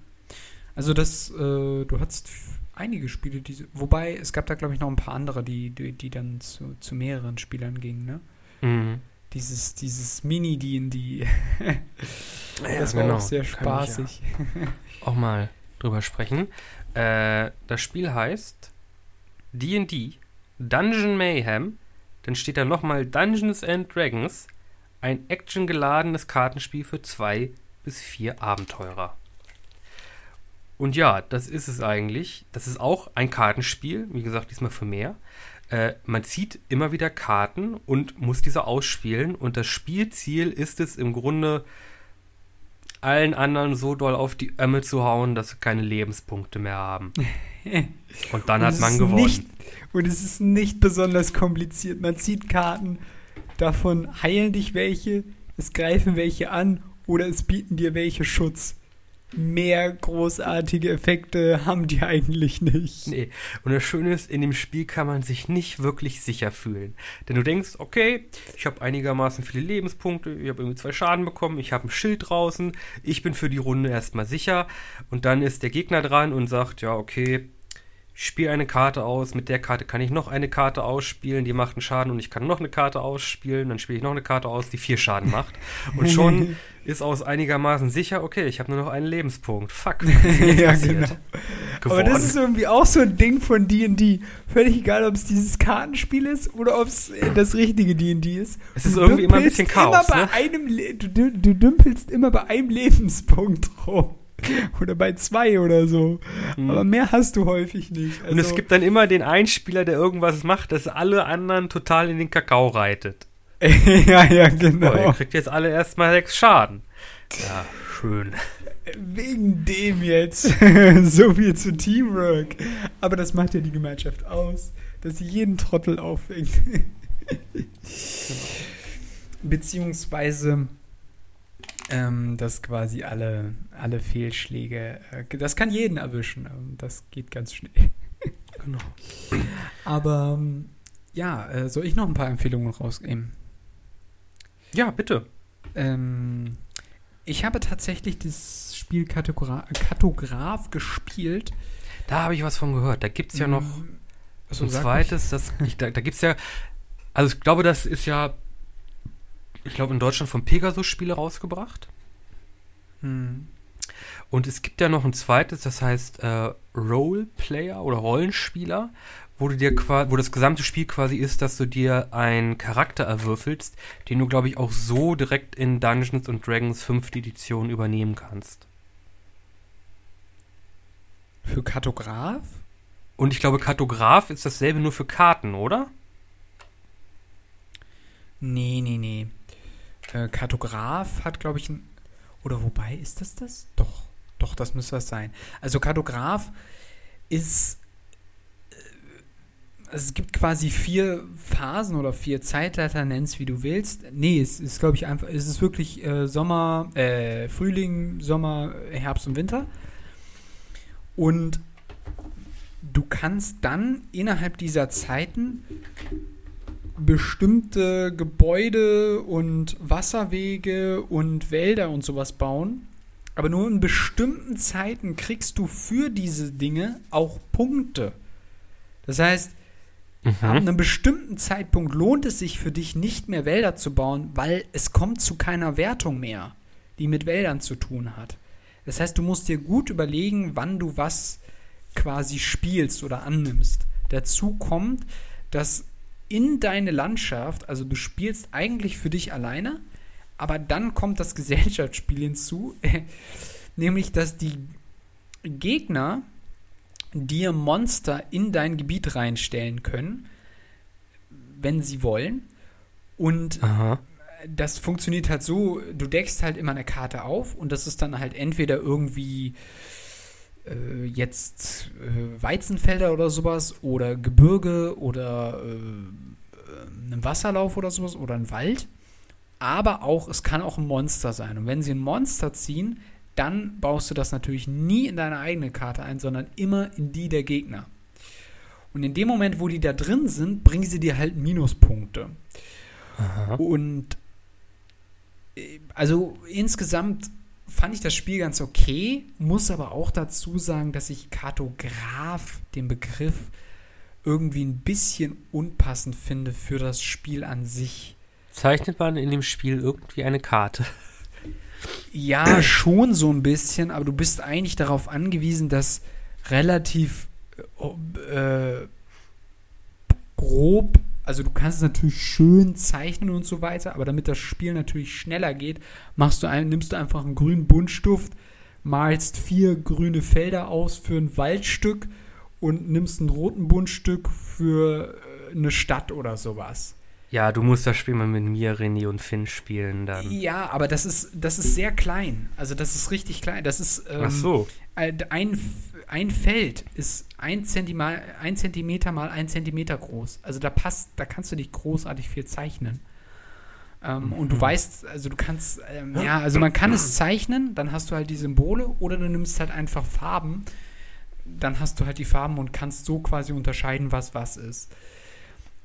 Also das, äh, du hattest f- einige Spiele, diese, wobei es gab da glaube ich noch ein paar andere, die, die, die dann zu, zu mehreren Spielern gingen, ne?
Mhm.
Dieses, dieses Mini-D&D,
Ja,
das war
genau.
auch sehr spaßig.
auch mal drüber sprechen. Äh, das Spiel heißt D&D Dungeon Mayhem. Dann steht da nochmal Dungeons and Dragons. Ein actiongeladenes Kartenspiel für zwei bis vier Abenteurer. Und ja, das ist es eigentlich. Das ist auch ein Kartenspiel. Wie gesagt, diesmal für mehr. Äh, man zieht immer wieder Karten und muss diese ausspielen. Und das Spielziel ist es im Grunde, allen anderen so doll auf die Ömme zu hauen, dass sie keine Lebenspunkte mehr haben. Und dann
Und
hat man gewonnen.
Nicht, und es ist nicht besonders kompliziert. Man zieht Karten, davon heilen dich welche, es greifen welche an oder es bieten dir welche Schutz. Mehr großartige Effekte haben die eigentlich nicht.
Nee. Und das Schöne ist, in dem Spiel kann man sich nicht wirklich sicher fühlen. Denn du denkst, okay, ich habe einigermaßen viele Lebenspunkte, ich habe irgendwie zwei Schaden bekommen, ich habe ein Schild draußen, ich bin für die Runde erstmal sicher. Und dann ist der Gegner dran und sagt, ja, okay, ich spiele eine Karte aus, mit der Karte kann ich noch eine Karte ausspielen, die macht einen Schaden und ich kann noch eine Karte ausspielen, dann spiele ich noch eine Karte aus, die vier Schaden macht. Und schon ist aus einigermaßen sicher, okay, ich habe nur noch einen Lebenspunkt. Fuck.
ja, genau. Aber das ist irgendwie auch so ein Ding von D&D. Völlig egal, ob es dieses Kartenspiel ist oder ob es äh, das richtige D&D ist.
Es ist
Du
irgendwie immer ein bisschen Chaos,
Immer
ne?
einem du, du, du dümpelst immer bei einem Lebenspunkt rum. Oder bei zwei oder so.
Mhm.
Aber mehr hast du häufig nicht.
Und es
Also-
gibt dann immer den Einspieler, der irgendwas macht, das alle anderen total in den Kakao reitet.
ja, ja,
Oh, ihr
genau.
kriegt jetzt alle erstmal sechs Schaden. Ja, schön.
Wegen dem jetzt. so viel zu Teamwork. Aber das macht ja die Gemeinschaft aus, dass sie jeden Trottel auffängt. Beziehungsweise, ähm, dass quasi alle, alle Fehlschläge, äh, das kann jeden erwischen. ähm, Das geht ganz schnell.
Genau.
Aber ähm, ja, äh, soll ich noch ein paar Empfehlungen rausgeben?
Ja, bitte.
Ähm, ich habe tatsächlich das Spiel Kartogra Kartograf gespielt.
Da habe ich was von gehört. Da gibt es ja noch
Mm, achso,
ein zweites. Das, ich, da da gibt es ja. Also, ich glaube, das ist ja. Ich glaube, in Deutschland von Pegasus Spiele rausgebracht.
Hm.
Und es gibt ja noch ein zweites, das heißt äh, Roleplayer oder Rollenspieler, wo du dir qua- wo das gesamte Spiel quasi ist, dass du dir einen Charakter erwürfelst, den du, glaube ich, auch so direkt in Dungeons and Dragons 5. Edition übernehmen kannst.
Für Kartograf?
Und ich glaube, Kartograf ist dasselbe nur für Karten, oder?
Nee, nee, nee. Äh, Kartograf hat, glaube ich, ein. Oder wobei, ist das das? Doch, doch, das müsste das sein. Also Kartograf ist. Also es gibt quasi vier Phasen oder vier Zeitleiter, nenn's wie du willst. Nee, es ist, glaube ich, einfach, es ist wirklich äh, Sommer, äh, Frühling, Sommer, Herbst und Winter. Und du kannst dann innerhalb dieser Zeiten bestimmte Gebäude und Wasserwege und Wälder und sowas bauen. Aber nur in bestimmten Zeiten kriegst du für diese Dinge auch Punkte. Das heißt, ab einem bestimmten Zeitpunkt lohnt es sich für dich nicht mehr Wälder zu bauen, weil es kommt zu keiner Wertung mehr, die mit Wäldern zu tun hat. Das heißt, du musst dir gut überlegen, wann du was quasi spielst oder annimmst. Dazu kommt, dass in deine Landschaft, also du spielst eigentlich für dich alleine, aber dann kommt das Gesellschaftsspiel hinzu, nämlich dass die Gegner dir Monster in dein Gebiet reinstellen können, wenn sie wollen. Und
Aha.
das funktioniert halt so, du deckst halt immer eine Karte auf und das ist dann halt entweder irgendwie äh, jetzt äh, Weizenfelder oder sowas oder Gebirge oder äh, ein Wasserlauf oder sowas oder ein Wald. Aber auch, es kann auch ein Monster sein. Und wenn sie ein Monster ziehen, dann baust du das natürlich nie in deine eigene Karte ein, sondern immer in die der Gegner. Und in dem Moment, wo die da drin sind, bringen sie dir halt Minuspunkte.
Aha.
Und äh, also insgesamt fand ich das Spiel ganz okay, muss aber auch dazu sagen, dass ich Kartograf, den Begriff, irgendwie ein bisschen unpassend finde für das Spiel an sich.
Zeichnet man in dem Spiel irgendwie eine Karte?
Ja, schon so ein bisschen, aber du bist eigentlich darauf angewiesen, dass relativ äh, grob, also du kannst es natürlich schön zeichnen und so weiter, aber damit das Spiel natürlich schneller geht, machst du ein, nimmst du einfach einen grünen Buntstift, malst vier grüne Felder aus für ein Waldstück und nimmst einen roten Buntstück für äh, eine Stadt oder sowas.
Ja, du musst das Spiel mal mit mir, René und Finn spielen dann.
Ja, aber das ist, das ist sehr klein. Also das ist richtig klein. Das ist ähm,
Ach so.
ein, ein Feld ist ein Zentimeter, ein Zentimeter mal ein Zentimeter groß. Also da passt, da kannst du nicht großartig viel zeichnen. Ähm, Und du
Mhm.
weißt, also du kannst, ähm, ja, also man kann es zeichnen, dann hast du halt die Symbole oder du nimmst halt einfach Farben. Dann hast du halt die Farben und kannst so quasi unterscheiden, was was ist.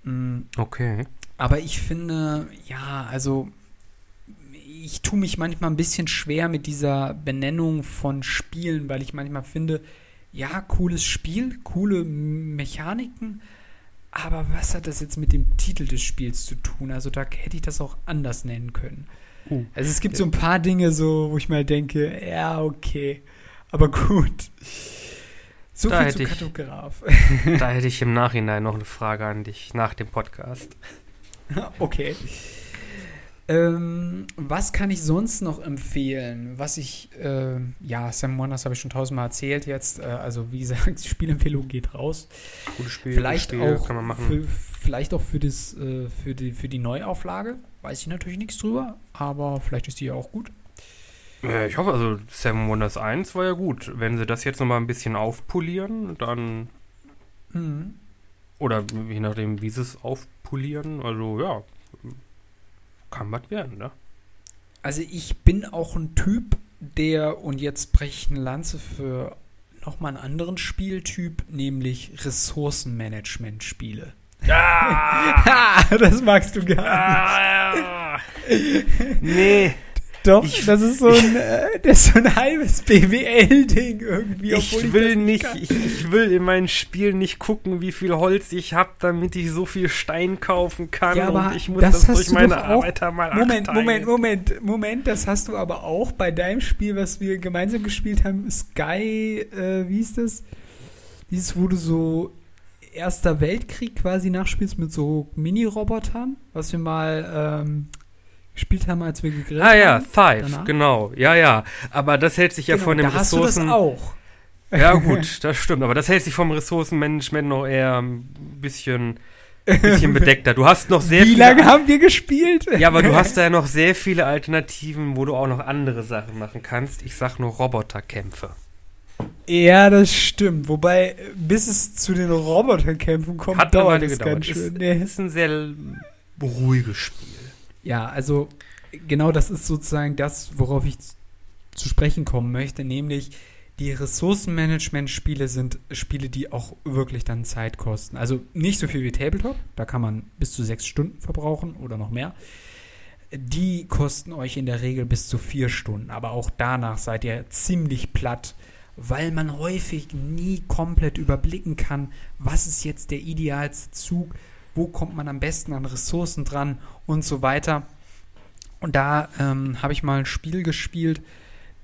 Mm,
Okay.
Aber ich finde, ja, also ich tue mich manchmal ein bisschen schwer mit dieser Benennung von Spielen, weil ich manchmal finde, ja, cooles Spiel, coole Mechaniken, aber was hat das jetzt mit dem Titel des Spiels zu tun? Also da hätte ich das auch anders nennen können.
Uh.
Also es gibt so ein paar Dinge so, wo ich mal denke, ja, okay, aber gut. So
Da
viel zu
hätte ich-
Kartograf.
Da hätte ich im Nachhinein noch eine Frage an dich nach dem Podcast.
Okay. Ähm, was kann ich sonst noch empfehlen? Was ich, äh, ja, Sam Wonders habe ich schon tausendmal erzählt jetzt. Äh, also, wie gesagt, die Spielempfehlung geht raus.
Gutes Spiel.
vielleicht,
Spiel,
auch
kann man machen.
Für, vielleicht auch für, das, äh, für, die, für die Neuauflage. Weiß ich natürlich nichts drüber, aber vielleicht ist die ja auch gut.
Äh, ich hoffe, also Seven Wonders 1 war ja gut. Wenn sie das jetzt nochmal ein bisschen aufpolieren, dann.
Mhm.
Oder je nachdem, wie sie es aufpolieren, also ja. Kann was werden, ne?
Also, ich bin auch ein Typ, der, und jetzt breche ich eine Lanze für nochmal einen anderen Spieltyp, nämlich Ressourcenmanagement-Spiele.
Ah!
Das magst du gar nicht.
ah! nee,
Doch,
Ich-
das ist so ein, äh, das ist so ein halbes BWL-Ding irgendwie. obwohl
ich will nicht,
kann.
ich, ich will in meinem Spiel nicht gucken, wie viel Holz ich habe, damit ich so viel Stein kaufen kann
Ja, aber
und ich muss
das
das, durch
du
meine
auch-
Arbeiter mal
Moment,
achteilen.
Moment, Moment, Moment, das hast du aber auch bei deinem Spiel, was wir gemeinsam gespielt haben, Sky, äh, wie ist das? Dieses, wo du so Erster Weltkrieg quasi nachspielst mit so Mini-Robotern, was wir mal ähm, gespielt haben, als wir gegrillt
Ah ja,
haben.
Five,
danach.
genau. Ja, ja. Aber das hält sich ja
Genau,
von dem
da hast du das
Ressourcen.
auch.
Ja, gut, das stimmt. Aber das hält sich vom Ressourcenmanagement noch eher ein bisschen, bisschen bedeckter. Du hast noch sehr
Wie lange haben wir gespielt?
Ja, aber du hast da ja noch sehr viele Alternativen, wo du auch noch andere Sachen machen kannst. Ich sag nur Roboterkämpfe.
Ja, das stimmt. Wobei, bis es zu den Roboterkämpfen kommt,
Hat
dauert es ganz schön.
Ist,
Nee.
ist ein sehr ruhiges Spiel.
Ja, also genau das ist sozusagen das, worauf ich zu sprechen kommen möchte, nämlich die Ressourcenmanagement-Spiele sind Spiele, die auch wirklich dann Zeit kosten. Also nicht so viel wie Tabletop, da kann man bis zu sechs Stunden verbrauchen oder noch mehr. Die kosten euch in der Regel bis zu vier Stunden, aber auch danach seid ihr ziemlich platt, weil man häufig nie komplett überblicken kann, was ist jetzt der idealste Zug, wo kommt man am besten an Ressourcen dran und so weiter. Und da ähm, habe ich mal ein Spiel gespielt,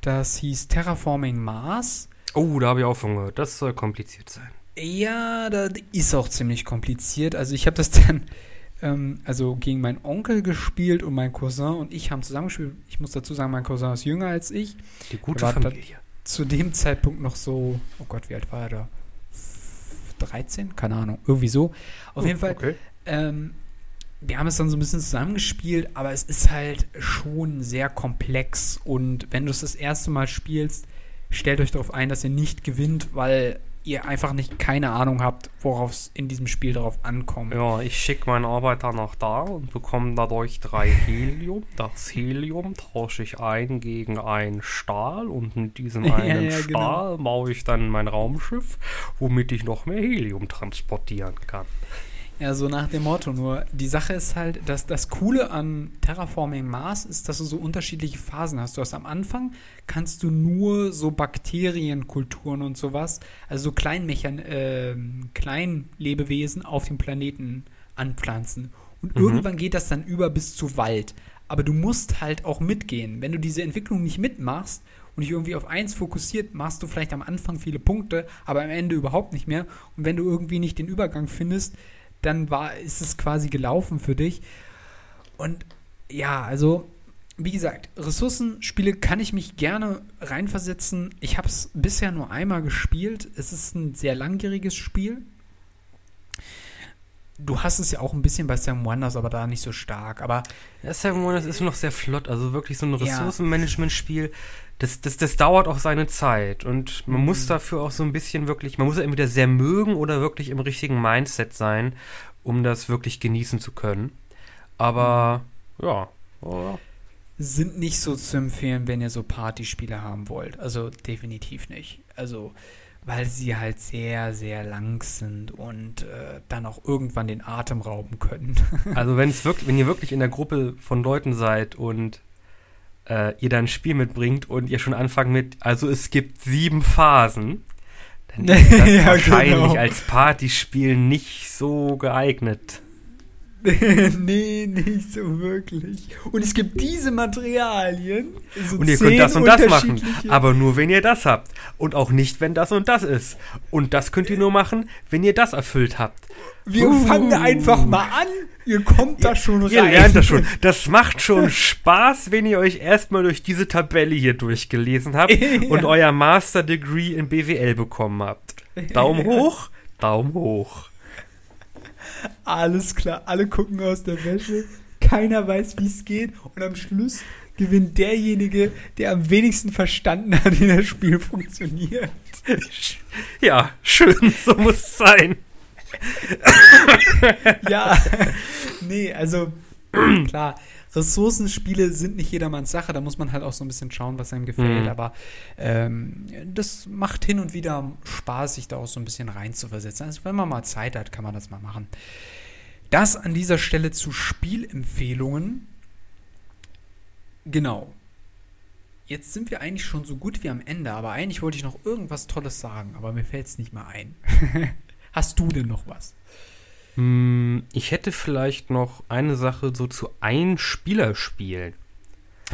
das hieß Terraforming Mars.
Oh, da habe ich auch von gehört. Das soll kompliziert sein.
Ja, das ist auch ziemlich kompliziert. Also ich habe das dann ähm, also gegen meinen Onkel gespielt und mein Cousin und ich haben zusammengespielt. Ich muss dazu sagen, mein Cousin ist jünger als ich.
Die gute Familie.
Zu dem Zeitpunkt noch so, oh Gott, wie alt war er da? 13, keine Ahnung, irgendwie so. Auf
Oh,
jeden Fall,
okay.
ähm, wir haben es dann so ein bisschen zusammengespielt, aber es ist halt schon sehr komplex und wenn du es das erste Mal spielst, stellt euch darauf ein, dass ihr nicht gewinnt, weil ihr einfach nicht keine Ahnung habt, worauf es in diesem Spiel darauf ankommt.
Ja, ich schicke meinen Arbeiter nach da und bekomme dadurch drei Helium. Das Helium tausche ich ein gegen einen Stahl und mit diesem
Ja,
einen
ja, genau.
Stahl baue ich dann mein Raumschiff, womit ich noch mehr Helium transportieren kann.
Ja, so nach dem Motto. Nur die Sache ist halt, dass das Coole an Terraforming Mars ist, dass du so unterschiedliche Phasen hast. Du hast am Anfang kannst du nur so Bakterienkulturen und sowas, also so Kleinmechan äh, Kleinlebewesen auf dem Planeten anpflanzen. Und
Mhm.
irgendwann geht das dann über bis zu Wald. Aber du musst halt auch mitgehen. Wenn du diese Entwicklung nicht mitmachst und dich irgendwie auf eins fokussiert, machst du vielleicht am Anfang viele Punkte, aber am Ende überhaupt nicht mehr. Und wenn du irgendwie nicht den Übergang findest, dann war, ist es quasi gelaufen für dich. Und ja, also, wie gesagt, Ressourcenspiele kann ich mich gerne reinversetzen. Ich habe es bisher nur einmal gespielt. Es ist ein sehr langjähriges Spiel. Du hast es ja auch ein bisschen bei Sam Wonders, aber da nicht so stark. Aber
Ja, Seven Wonders ist noch sehr flott, also wirklich so ein. Ressourcenmanagement-Spiel. Das, das, das dauert auch seine Zeit und man
Mhm.
muss dafür auch so ein bisschen wirklich, man muss es entweder sehr mögen oder wirklich im richtigen Mindset sein, um das wirklich genießen zu können. Aber ja, ja.
sind nicht so zu empfehlen, wenn ihr so Partyspiele haben wollt. Also definitiv nicht. Also, weil sie halt sehr, sehr lang sind und äh, dann auch irgendwann den Atem rauben können.
Also wenn es wirklich, wenn ihr wirklich in der Gruppe von Leuten seid und äh, ihr dann ein Spiel mitbringt und ihr schon anfangt mit, also es gibt sieben Phasen, dann ist das
Ja,
wahrscheinlich
genau.
als Partyspiel nicht so geeignet.
nee, nicht so wirklich. Und es gibt diese Materialien. so
Und ihr könnt das und das machen, aber nur wenn ihr das habt. Und auch nicht, wenn das und das ist. Und das könnt ihr nur machen, wenn ihr das erfüllt habt.
Wir
Uh.
fangen einfach mal an. Ihr kommt da schon rein.
Ihr lernt das schon. Das macht schon Spaß, wenn ihr euch erstmal durch diese Tabelle hier durchgelesen habt und euer Master Degree in BWL bekommen habt. Daumen hoch, Daumen hoch.
Alles klar, alle gucken aus der Wäsche. Keiner weiß, wie es geht. Und am Schluss gewinnt derjenige, der am wenigsten verstanden hat, wie das Spiel funktioniert.
Ja, schön, so muss es sein.
Ja, nee, also klar, Ressourcenspiele sind nicht jedermanns Sache, da muss man halt auch so ein bisschen schauen, was einem gefällt,
Mhm.
aber ähm, das macht hin und wieder Spaß, sich da auch so ein bisschen reinzuversetzen. Also wenn man mal Zeit hat, kann man das mal machen. Das an dieser Stelle zu Spielempfehlungen. Genau. Jetzt sind wir eigentlich schon so gut wie am Ende, aber eigentlich wollte ich noch irgendwas Tolles sagen, aber mir fällt es nicht mehr ein. Hast du denn noch was?
Hm, Ich hätte vielleicht noch eine Sache so zu Einspielerspielen.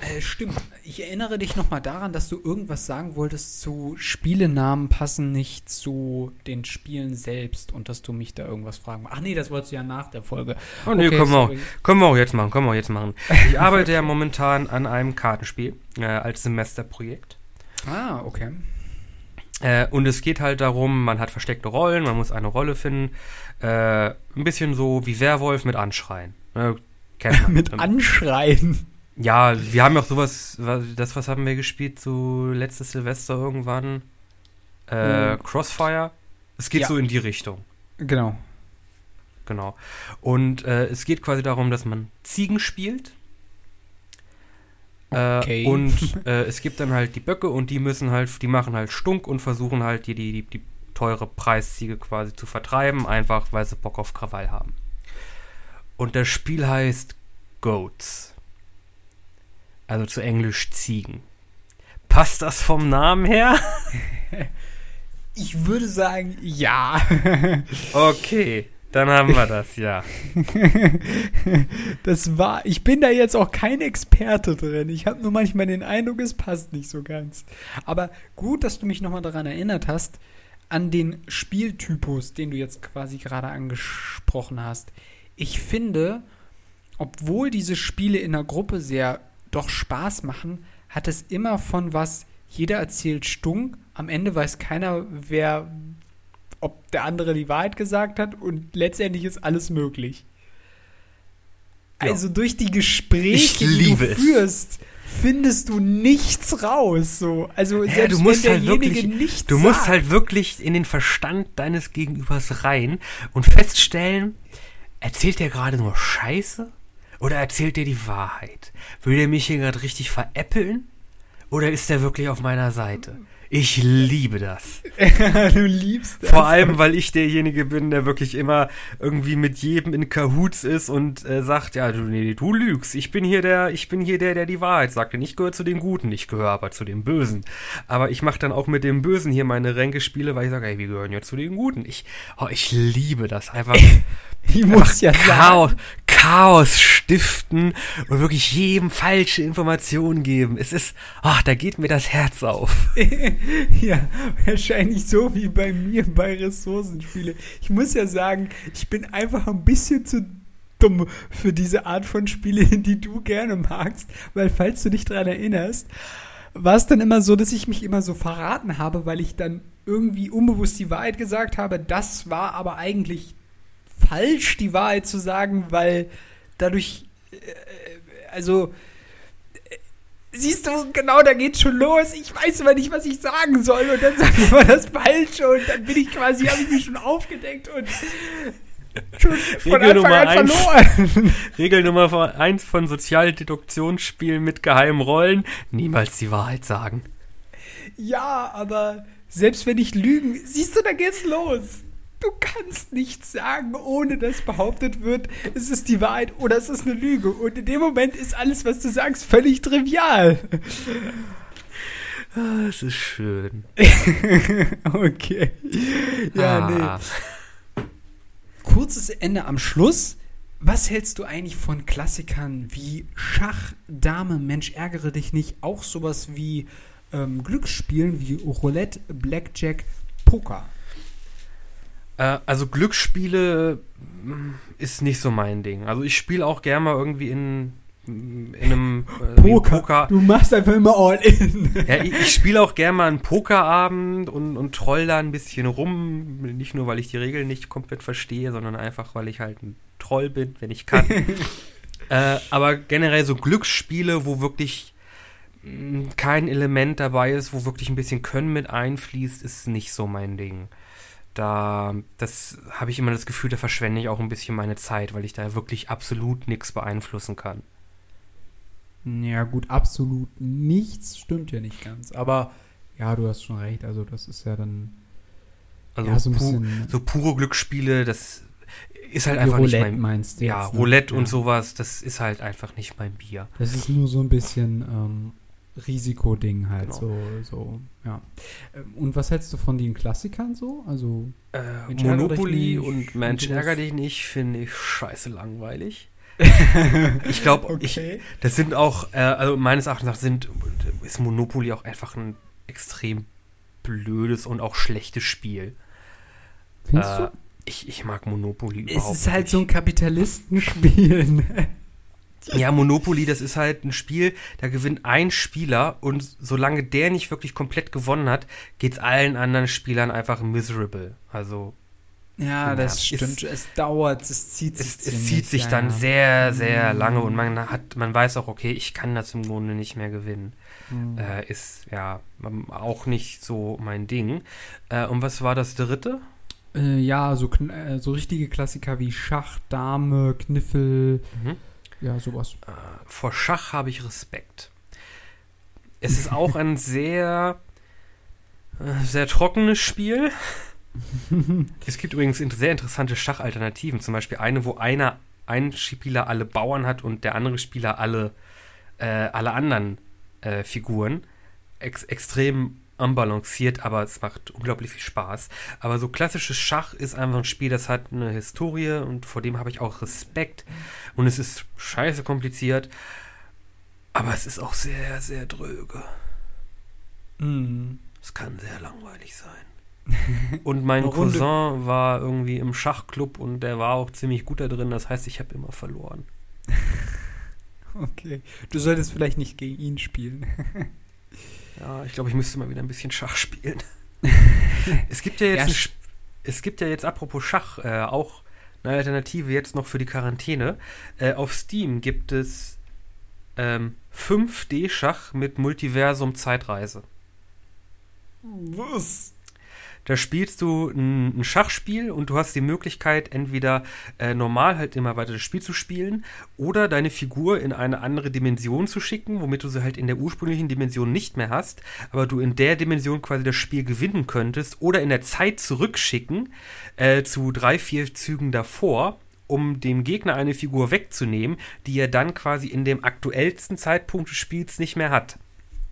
Äh, stimmt. Ich erinnere dich nochmal daran, dass du irgendwas sagen wolltest zu Spielenamen passen nicht zu den Spielen selbst und dass du mich da irgendwas fragen Ach nee, das wolltest du ja nach der Folge.
Oh nee,
Okay,
können, wir auch, können wir auch jetzt machen, können wir auch jetzt machen. Ich arbeite ja momentan an einem Kartenspiel äh, als Semesterprojekt.
Ah, okay.
Äh, und es geht halt darum, man hat versteckte Rollen, man muss eine Rolle finden. Äh, ein bisschen so wie Werwolf mit Anschreien. Äh, man.
Mit Anschreien.
Ja, wir haben ja auch sowas, wa- das, was haben wir gespielt, so letztes Silvester irgendwann? Äh,
Hm.
Crossfire. Es geht
Ja.
so in die Richtung,
Genau.
genau. Und äh, es geht quasi darum, dass man Ziegen spielt.
Okay.
Äh, und äh, es gibt dann halt die Böcke und die müssen halt, die machen halt Stunk und versuchen halt die, die, die, die teure Preisziege quasi zu vertreiben, einfach weil sie Bock auf Krawall haben. Und das Spiel heißt Goats. Also zu Englisch Ziegen. Passt das vom Namen her?
Ich würde sagen, ja.
Okay, dann haben wir das, ja.
Das war, ich bin da jetzt auch kein Experte drin. Ich habe nur manchmal den Eindruck, es passt nicht so ganz. Aber gut, dass du mich nochmal daran erinnert hast, an den Spieltypus, den du jetzt quasi gerade angesprochen hast. Ich finde, obwohl diese Spiele in der Gruppe sehr doch Spaß machen, hat es immer von was, jeder erzählt stunk, am Ende weiß keiner, wer ob der andere die Wahrheit gesagt hat und letztendlich ist alles möglich.
Ja.
Also durch die Gespräche, die du
es.
Findest du nichts raus. So. Also
Ja,
selbst
du musst
wenn
halt
derjenige
wirklich,
nichts
du musst
sagt.
halt wirklich in den Verstand deines Gegenübers rein und feststellen, erzählt der gerade nur Scheiße oder erzählt der die Wahrheit? Will der mich hier gerade richtig veräppeln oder ist der wirklich auf meiner Seite? Ich liebe das.
du liebst das.
Vor allem, weil ich derjenige bin, der wirklich immer irgendwie mit jedem in Kahoots ist und äh, sagt, ja, du, nee, du lügst. Ich bin hier der, ich bin hier der, der die Wahrheit sagt. Und ich gehöre zu den Guten, ich gehöre aber zu den Bösen. Aber ich mache dann auch mit dem Bösen hier meine Ränkespiele, weil ich sage, ey, wir gehören ja zu den Guten. Ich, oh, ich liebe das einfach.
Ich muss ja
Chaos,
sagen.
Chaos stiften und wirklich jedem falsche Informationen geben. Es ist, ach, da geht mir das Herz auf.
Ja, wahrscheinlich so wie bei mir bei Ressourcenspiele. Ich muss ja sagen, ich bin einfach ein bisschen zu dumm für diese Art von Spiele, die du gerne magst, weil falls du dich daran erinnerst, war es dann immer so, dass ich mich immer so verraten habe, weil ich dann irgendwie unbewusst die Wahrheit gesagt habe. Das war aber eigentlich falsch, die Wahrheit zu sagen, weil dadurch, äh, also siehst du, genau, da geht's schon los. Ich weiß immer nicht, was ich sagen soll. Und dann sage ich immer das Falsche und dann bin ich quasi, habe ich mich schon aufgedeckt und schon von
Regel
Anfang
Nummer
an
eins.
verloren.
Regel Nummer 1 von Sozialdeduktionsspielen mit geheimen Rollen: niemals die Wahrheit sagen.
Ja, aber selbst wenn ich lügen, siehst du, da geht's los. Du kannst nichts sagen, ohne dass behauptet wird, es ist die Wahrheit oder es ist eine Lüge. Und in dem Moment ist alles, was du sagst, völlig trivial.
Ah, Es ist schön.
okay. Ja,
Ah.
nee. Kurzes Ende am Schluss. Was hältst du eigentlich von Klassikern wie Schach, Dame, Mensch, ärgere dich nicht? Auch sowas wie ähm, Glücksspielen wie Roulette, Blackjack, Poker.
Äh, also Glücksspiele mm, ist nicht so mein Ding. Also ich spiele auch gerne mal irgendwie in, in einem äh, ein Poker.
Du machst einfach immer all in.
Ja, ich, ich spiele auch gerne mal einen Pokerabend und, und troll da ein bisschen rum. Nicht nur, weil ich die Regeln nicht komplett verstehe, sondern einfach, weil ich halt ein Troll bin, wenn ich kann. äh, aber generell so Glücksspiele, wo wirklich mh, kein Element dabei ist, wo wirklich ein bisschen Können mit einfließt, ist nicht so mein Ding. Da, das habe ich immer das Gefühl, da verschwende ich auch ein bisschen meine Zeit, weil ich da wirklich absolut nichts beeinflussen kann.
Ja, gut, absolut nichts stimmt ja nicht ganz. Aber ja, du hast schon recht. Also, das ist ja dann
Also
ja, so
pu so pure Glücksspiele, das ist halt einfach
Roulette
nicht mein
meinst du
Ja,
jetzt, ne?
Roulette und
Ja.
sowas, das ist halt einfach nicht mein Bier.
Das ist nur so ein bisschen ähm, Risikoding halt,
Genau.
so, so, ja. Ähm, Und was hältst du von den Klassikern so? Also,
Äh, Monopoly
nicht
und Mensch, ärger dich nicht, finde ich scheiße langweilig. ich glaube, ich, das sind auch, äh, also meines Erachtens sind, ist Monopoly auch einfach ein extrem blödes und auch schlechtes Spiel.
Findest
Äh,
du?
ich, ich mag Monopoly
Es
überhaupt
ist halt
nicht.
so ein Kapitalistenspiel. ne?
Ja, Monopoly, das ist halt ein Spiel, da gewinnt ein Spieler und solange der nicht wirklich komplett gewonnen hat, geht's allen anderen Spielern einfach miserable. Also
Ja, das
Ja,
stimmt. es dauert, es zieht sich
es, es zieht sich
ja,
dann
ja.
sehr, sehr
Mm.
lange und man hat, man weiß auch, okay, ich kann das im Grunde nicht mehr gewinnen.
Hm.
Äh, ist ja auch nicht so mein Ding. Äh, und was war das dritte?
Äh, ja, so, äh, so richtige Klassiker wie Schach, Dame, Kniffel,
Mhm.
Ja, sowas.
Äh, vor Schach habe ich Respekt. Es ist auch ein sehr, äh, sehr trockenes Spiel. es gibt übrigens sehr interessante Schachalternativen. Zum Beispiel eine, wo einer, ein Spieler alle Bauern hat und der andere Spieler alle, äh, alle anderen äh, Figuren. Ex extrem unbalanciert, aber es macht unglaublich viel Spaß. Aber so klassisches Schach ist einfach ein Spiel, das hat eine Historie und vor dem habe ich auch Respekt. Und es ist scheiße kompliziert, aber es ist auch sehr, sehr dröge.
Mhm.
Es kann sehr langweilig sein. Und mein Cousin war irgendwie im Schachclub und der war auch ziemlich gut da drin. Das heißt, ich habe immer verloren.
Okay. Du solltest vielleicht nicht gegen ihn spielen.
Ja, ich glaube, ich müsste mal wieder ein bisschen Schach spielen. es gibt ja jetzt
Ja,
es gibt ja jetzt apropos Schach äh, auch eine Alternative jetzt noch für die Quarantäne. Äh, auf Steam gibt es ähm, 5D-Schach mit Multiversum Zeitreise.
Was?
Da spielst du ein, ein, Schachspiel und du hast die Möglichkeit, entweder äh, normal halt immer weiter das Spiel zu spielen oder deine Figur in eine andere Dimension zu schicken, womit du sie halt in der ursprünglichen Dimension nicht mehr hast, aber du in der Dimension quasi das Spiel gewinnen könntest oder in der Zeit zurückschicken äh, zu drei, vier Zügen davor um dem Gegner eine Figur wegzunehmen, die er dann quasi in dem aktuellsten Zeitpunkt des Spiels nicht mehr hat.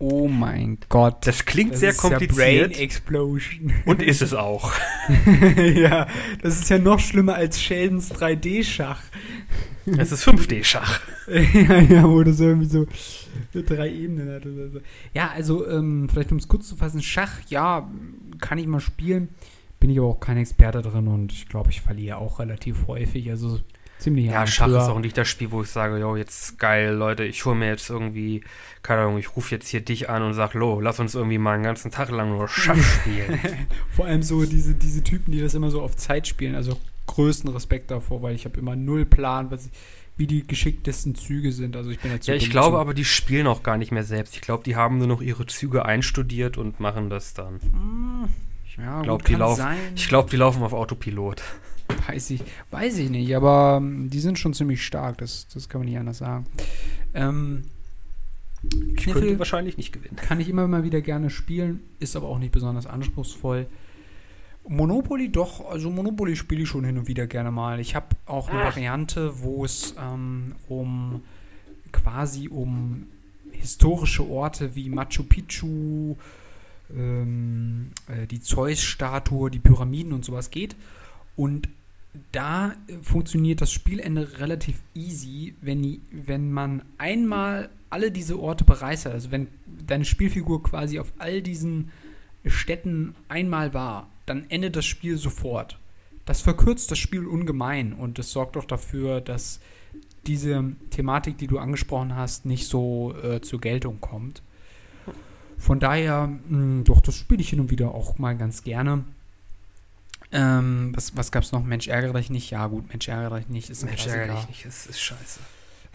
Oh mein Gott.
Das klingt das sehr kompliziert.
Ja Brain Explosion.
Und ist es auch.
ja, das ist ja noch schlimmer als Sheldons 3D-Schach.
Es ist 5D-Schach.
ja, ja, wo das irgendwie so drei Ebenen hat oder so. Ja, also, ähm, vielleicht um es kurz zu fassen, Schach, ja, kann ich mal spielen. Bin ich aber auch kein Experte drin und ich glaube, ich verliere auch relativ häufig. Also ziemlich
Ja, Schach ist auch nicht das Spiel, wo ich sage, jo, jetzt geil, Leute, ich hole mir jetzt irgendwie, keine Ahnung, ich rufe jetzt hier dich an und sag, lo, lass uns irgendwie mal einen ganzen Tag lang nur Schach spielen.
Vor allem so diese, diese Typen, die das immer so auf Zeit spielen, also größten Respekt davor, weil ich habe immer null Plan, was, wie die geschicktesten Züge sind. Also ich bin
Ja, ich glaube aber, die spielen auch gar nicht mehr selbst. Ich glaube, die haben nur noch ihre Züge einstudiert und machen das dann. Hm, ja, ich glaube, die, lauf, glaub, die laufen auf Autopilot.
Weiß ich, weiß ich nicht, aber ähm, die sind schon ziemlich stark, das, das kann man nicht anders sagen. Ähm,
ich könnte wahrscheinlich nicht gewinnen.
Kann ich immer mal wieder gerne spielen, ist aber auch nicht besonders anspruchsvoll. Monopoly doch, also Monopoly spiele ich schon hin und wieder gerne mal. Ich habe auch eine Ach. Variante, wo es ähm, um quasi um historische Orte wie Machu Picchu, ähm, äh, die Zeus-Statue, die Pyramiden und sowas geht. Und da funktioniert das Spielende relativ easy, wenn, wenn man einmal alle diese Orte bereist hat. Also wenn deine Spielfigur quasi auf all diesen Städten einmal war, dann endet das Spiel sofort. Das verkürzt das Spiel ungemein und es sorgt auch dafür, dass diese Thematik, die du angesprochen hast, nicht so äh, zur Geltung kommt. Von daher, mh, hm, doch, das spiele ich hin und wieder auch mal ganz gerne. Ähm, was was gab es noch? Mensch, ärgere dich nicht. Ja, gut, Mensch, ärgere dich nicht.
Ist Mensch, ärgere dich nicht. Es ist scheiße.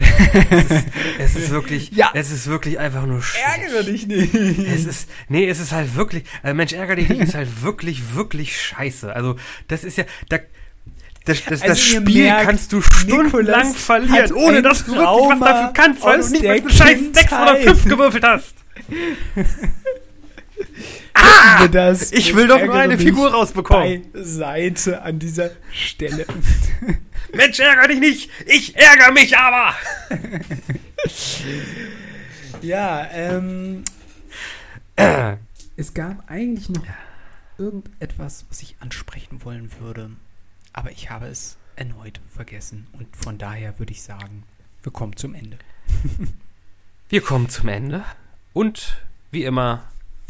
es, ist, es, ist, wirklich, ja. es ist wirklich einfach nur
scheiße. Ärgere dich nicht.
Es ist, nee, es ist halt wirklich, äh, Mensch, ärgere dich nicht, ist halt wirklich, wirklich scheiße. Also, das ist ja, da, das, das, also das Spiel merkt, kannst du stundenlang verlieren, ohne dass du wirklich was dafür kannst, weil du nicht mal einen scheiß 6 oder 5 gewürfelt hast. Ah, das ich will doch nur eine Figur rausbekommen.
Seite an dieser Stelle.
Mensch, ärgere dich nicht. Ich ärgere mich aber.
ja, ähm. es gab eigentlich noch irgendetwas, was ich ansprechen wollen würde. Aber ich habe es erneut vergessen. Und von daher würde ich sagen, wir kommen zum Ende.
wir kommen zum Ende. Und wie immer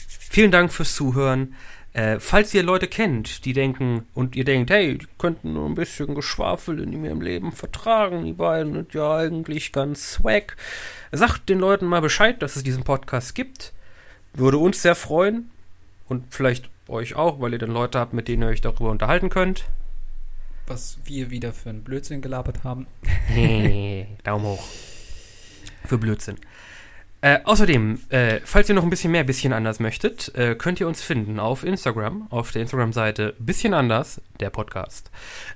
Vielen Dank fürs Zuhören. Äh, falls ihr Leute kennt, die denken und ihr denkt, hey, die könnten nur ein bisschen Geschwafel in ihrem Leben vertragen, die beiden sind ja eigentlich ganz swag, sagt den Leuten mal Bescheid, dass es diesen Podcast gibt. Würde uns sehr freuen und vielleicht euch auch, weil ihr dann Leute habt, mit denen ihr euch darüber unterhalten könnt.
Was wir wieder für einen Blödsinn gelabert haben.
Daumen hoch. Für Blödsinn. Äh, außerdem, äh, falls ihr noch ein bisschen mehr bisschen anders möchtet, äh, könnt ihr uns finden auf Instagram, auf der Instagram-Seite bisschen anders, der Podcast,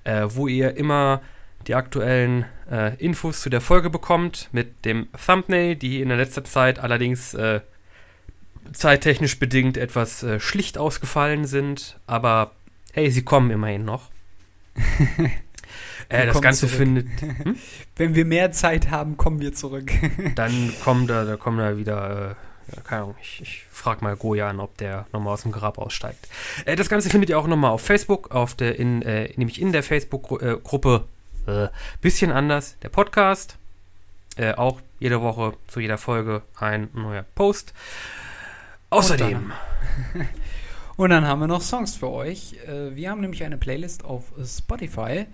äh, wo ihr immer die aktuellen äh, Infos zu der Folge bekommt mit dem Thumbnail, die in der letzten Zeit allerdings zeittechnisch bedingt etwas schlicht ausgefallen sind, aber hey, sie kommen immerhin noch. Äh, das Ganze zurück. findet. Hm?
Wenn wir mehr Zeit haben, kommen wir zurück.
Dann kommen da, da kommen da wieder. Äh, keine Ahnung, ich, ich frage mal Goja an, ob der nochmal aus dem Grab aussteigt. Äh, das Ganze findet ihr auch nochmal auf Facebook, auf der, in, äh, nämlich in der Facebook-Gruppe äh, Bisschen anders, der Podcast. Äh, auch jede Woche zu jeder Folge ein neuer Post. Außerdem.
Und dann, haben wir noch Songs für euch. Äh, wir haben nämlich eine Playlist auf Spotify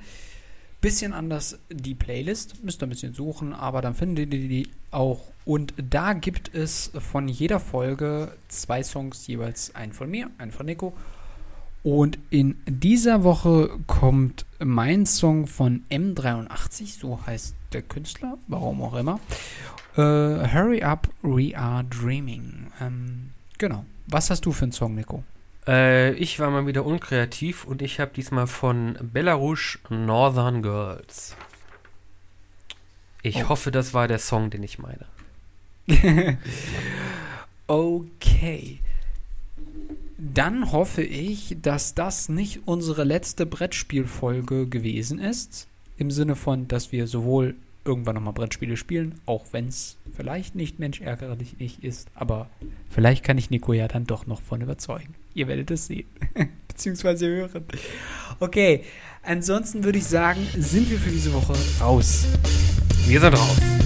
Bisschen anders die Playlist, müsst ihr ein bisschen suchen, aber dann findet ihr die auch. Und da gibt es von jeder Folge zwei Songs, jeweils einen von mir, einen von Nico. Und in dieser Woche kommt mein Song von M83, so heißt der Künstler, warum auch immer. Äh, Hurry Up, We Are Dreaming. Ähm, genau. Was hast du für einen Song, Nico?
Äh, ich war mal wieder unkreativ und ich habe diesmal von Belarus Northern Girls. Ich
Oh.
hoffe, das war der Song, den ich meine.
okay. Dann hoffe ich, dass das nicht unsere letzte Brettspielfolge gewesen ist. Im Sinne von, dass wir sowohl irgendwann nochmal Brettspiele spielen, auch wenn es vielleicht nicht menschärgerlich nicht ist, aber vielleicht kann ich Nico ja dann doch noch von überzeugen. Ihr werdet es sehen. Beziehungsweise hören. Okay, ansonsten würde ich sagen, sind wir für diese Woche raus.
Wir sind raus.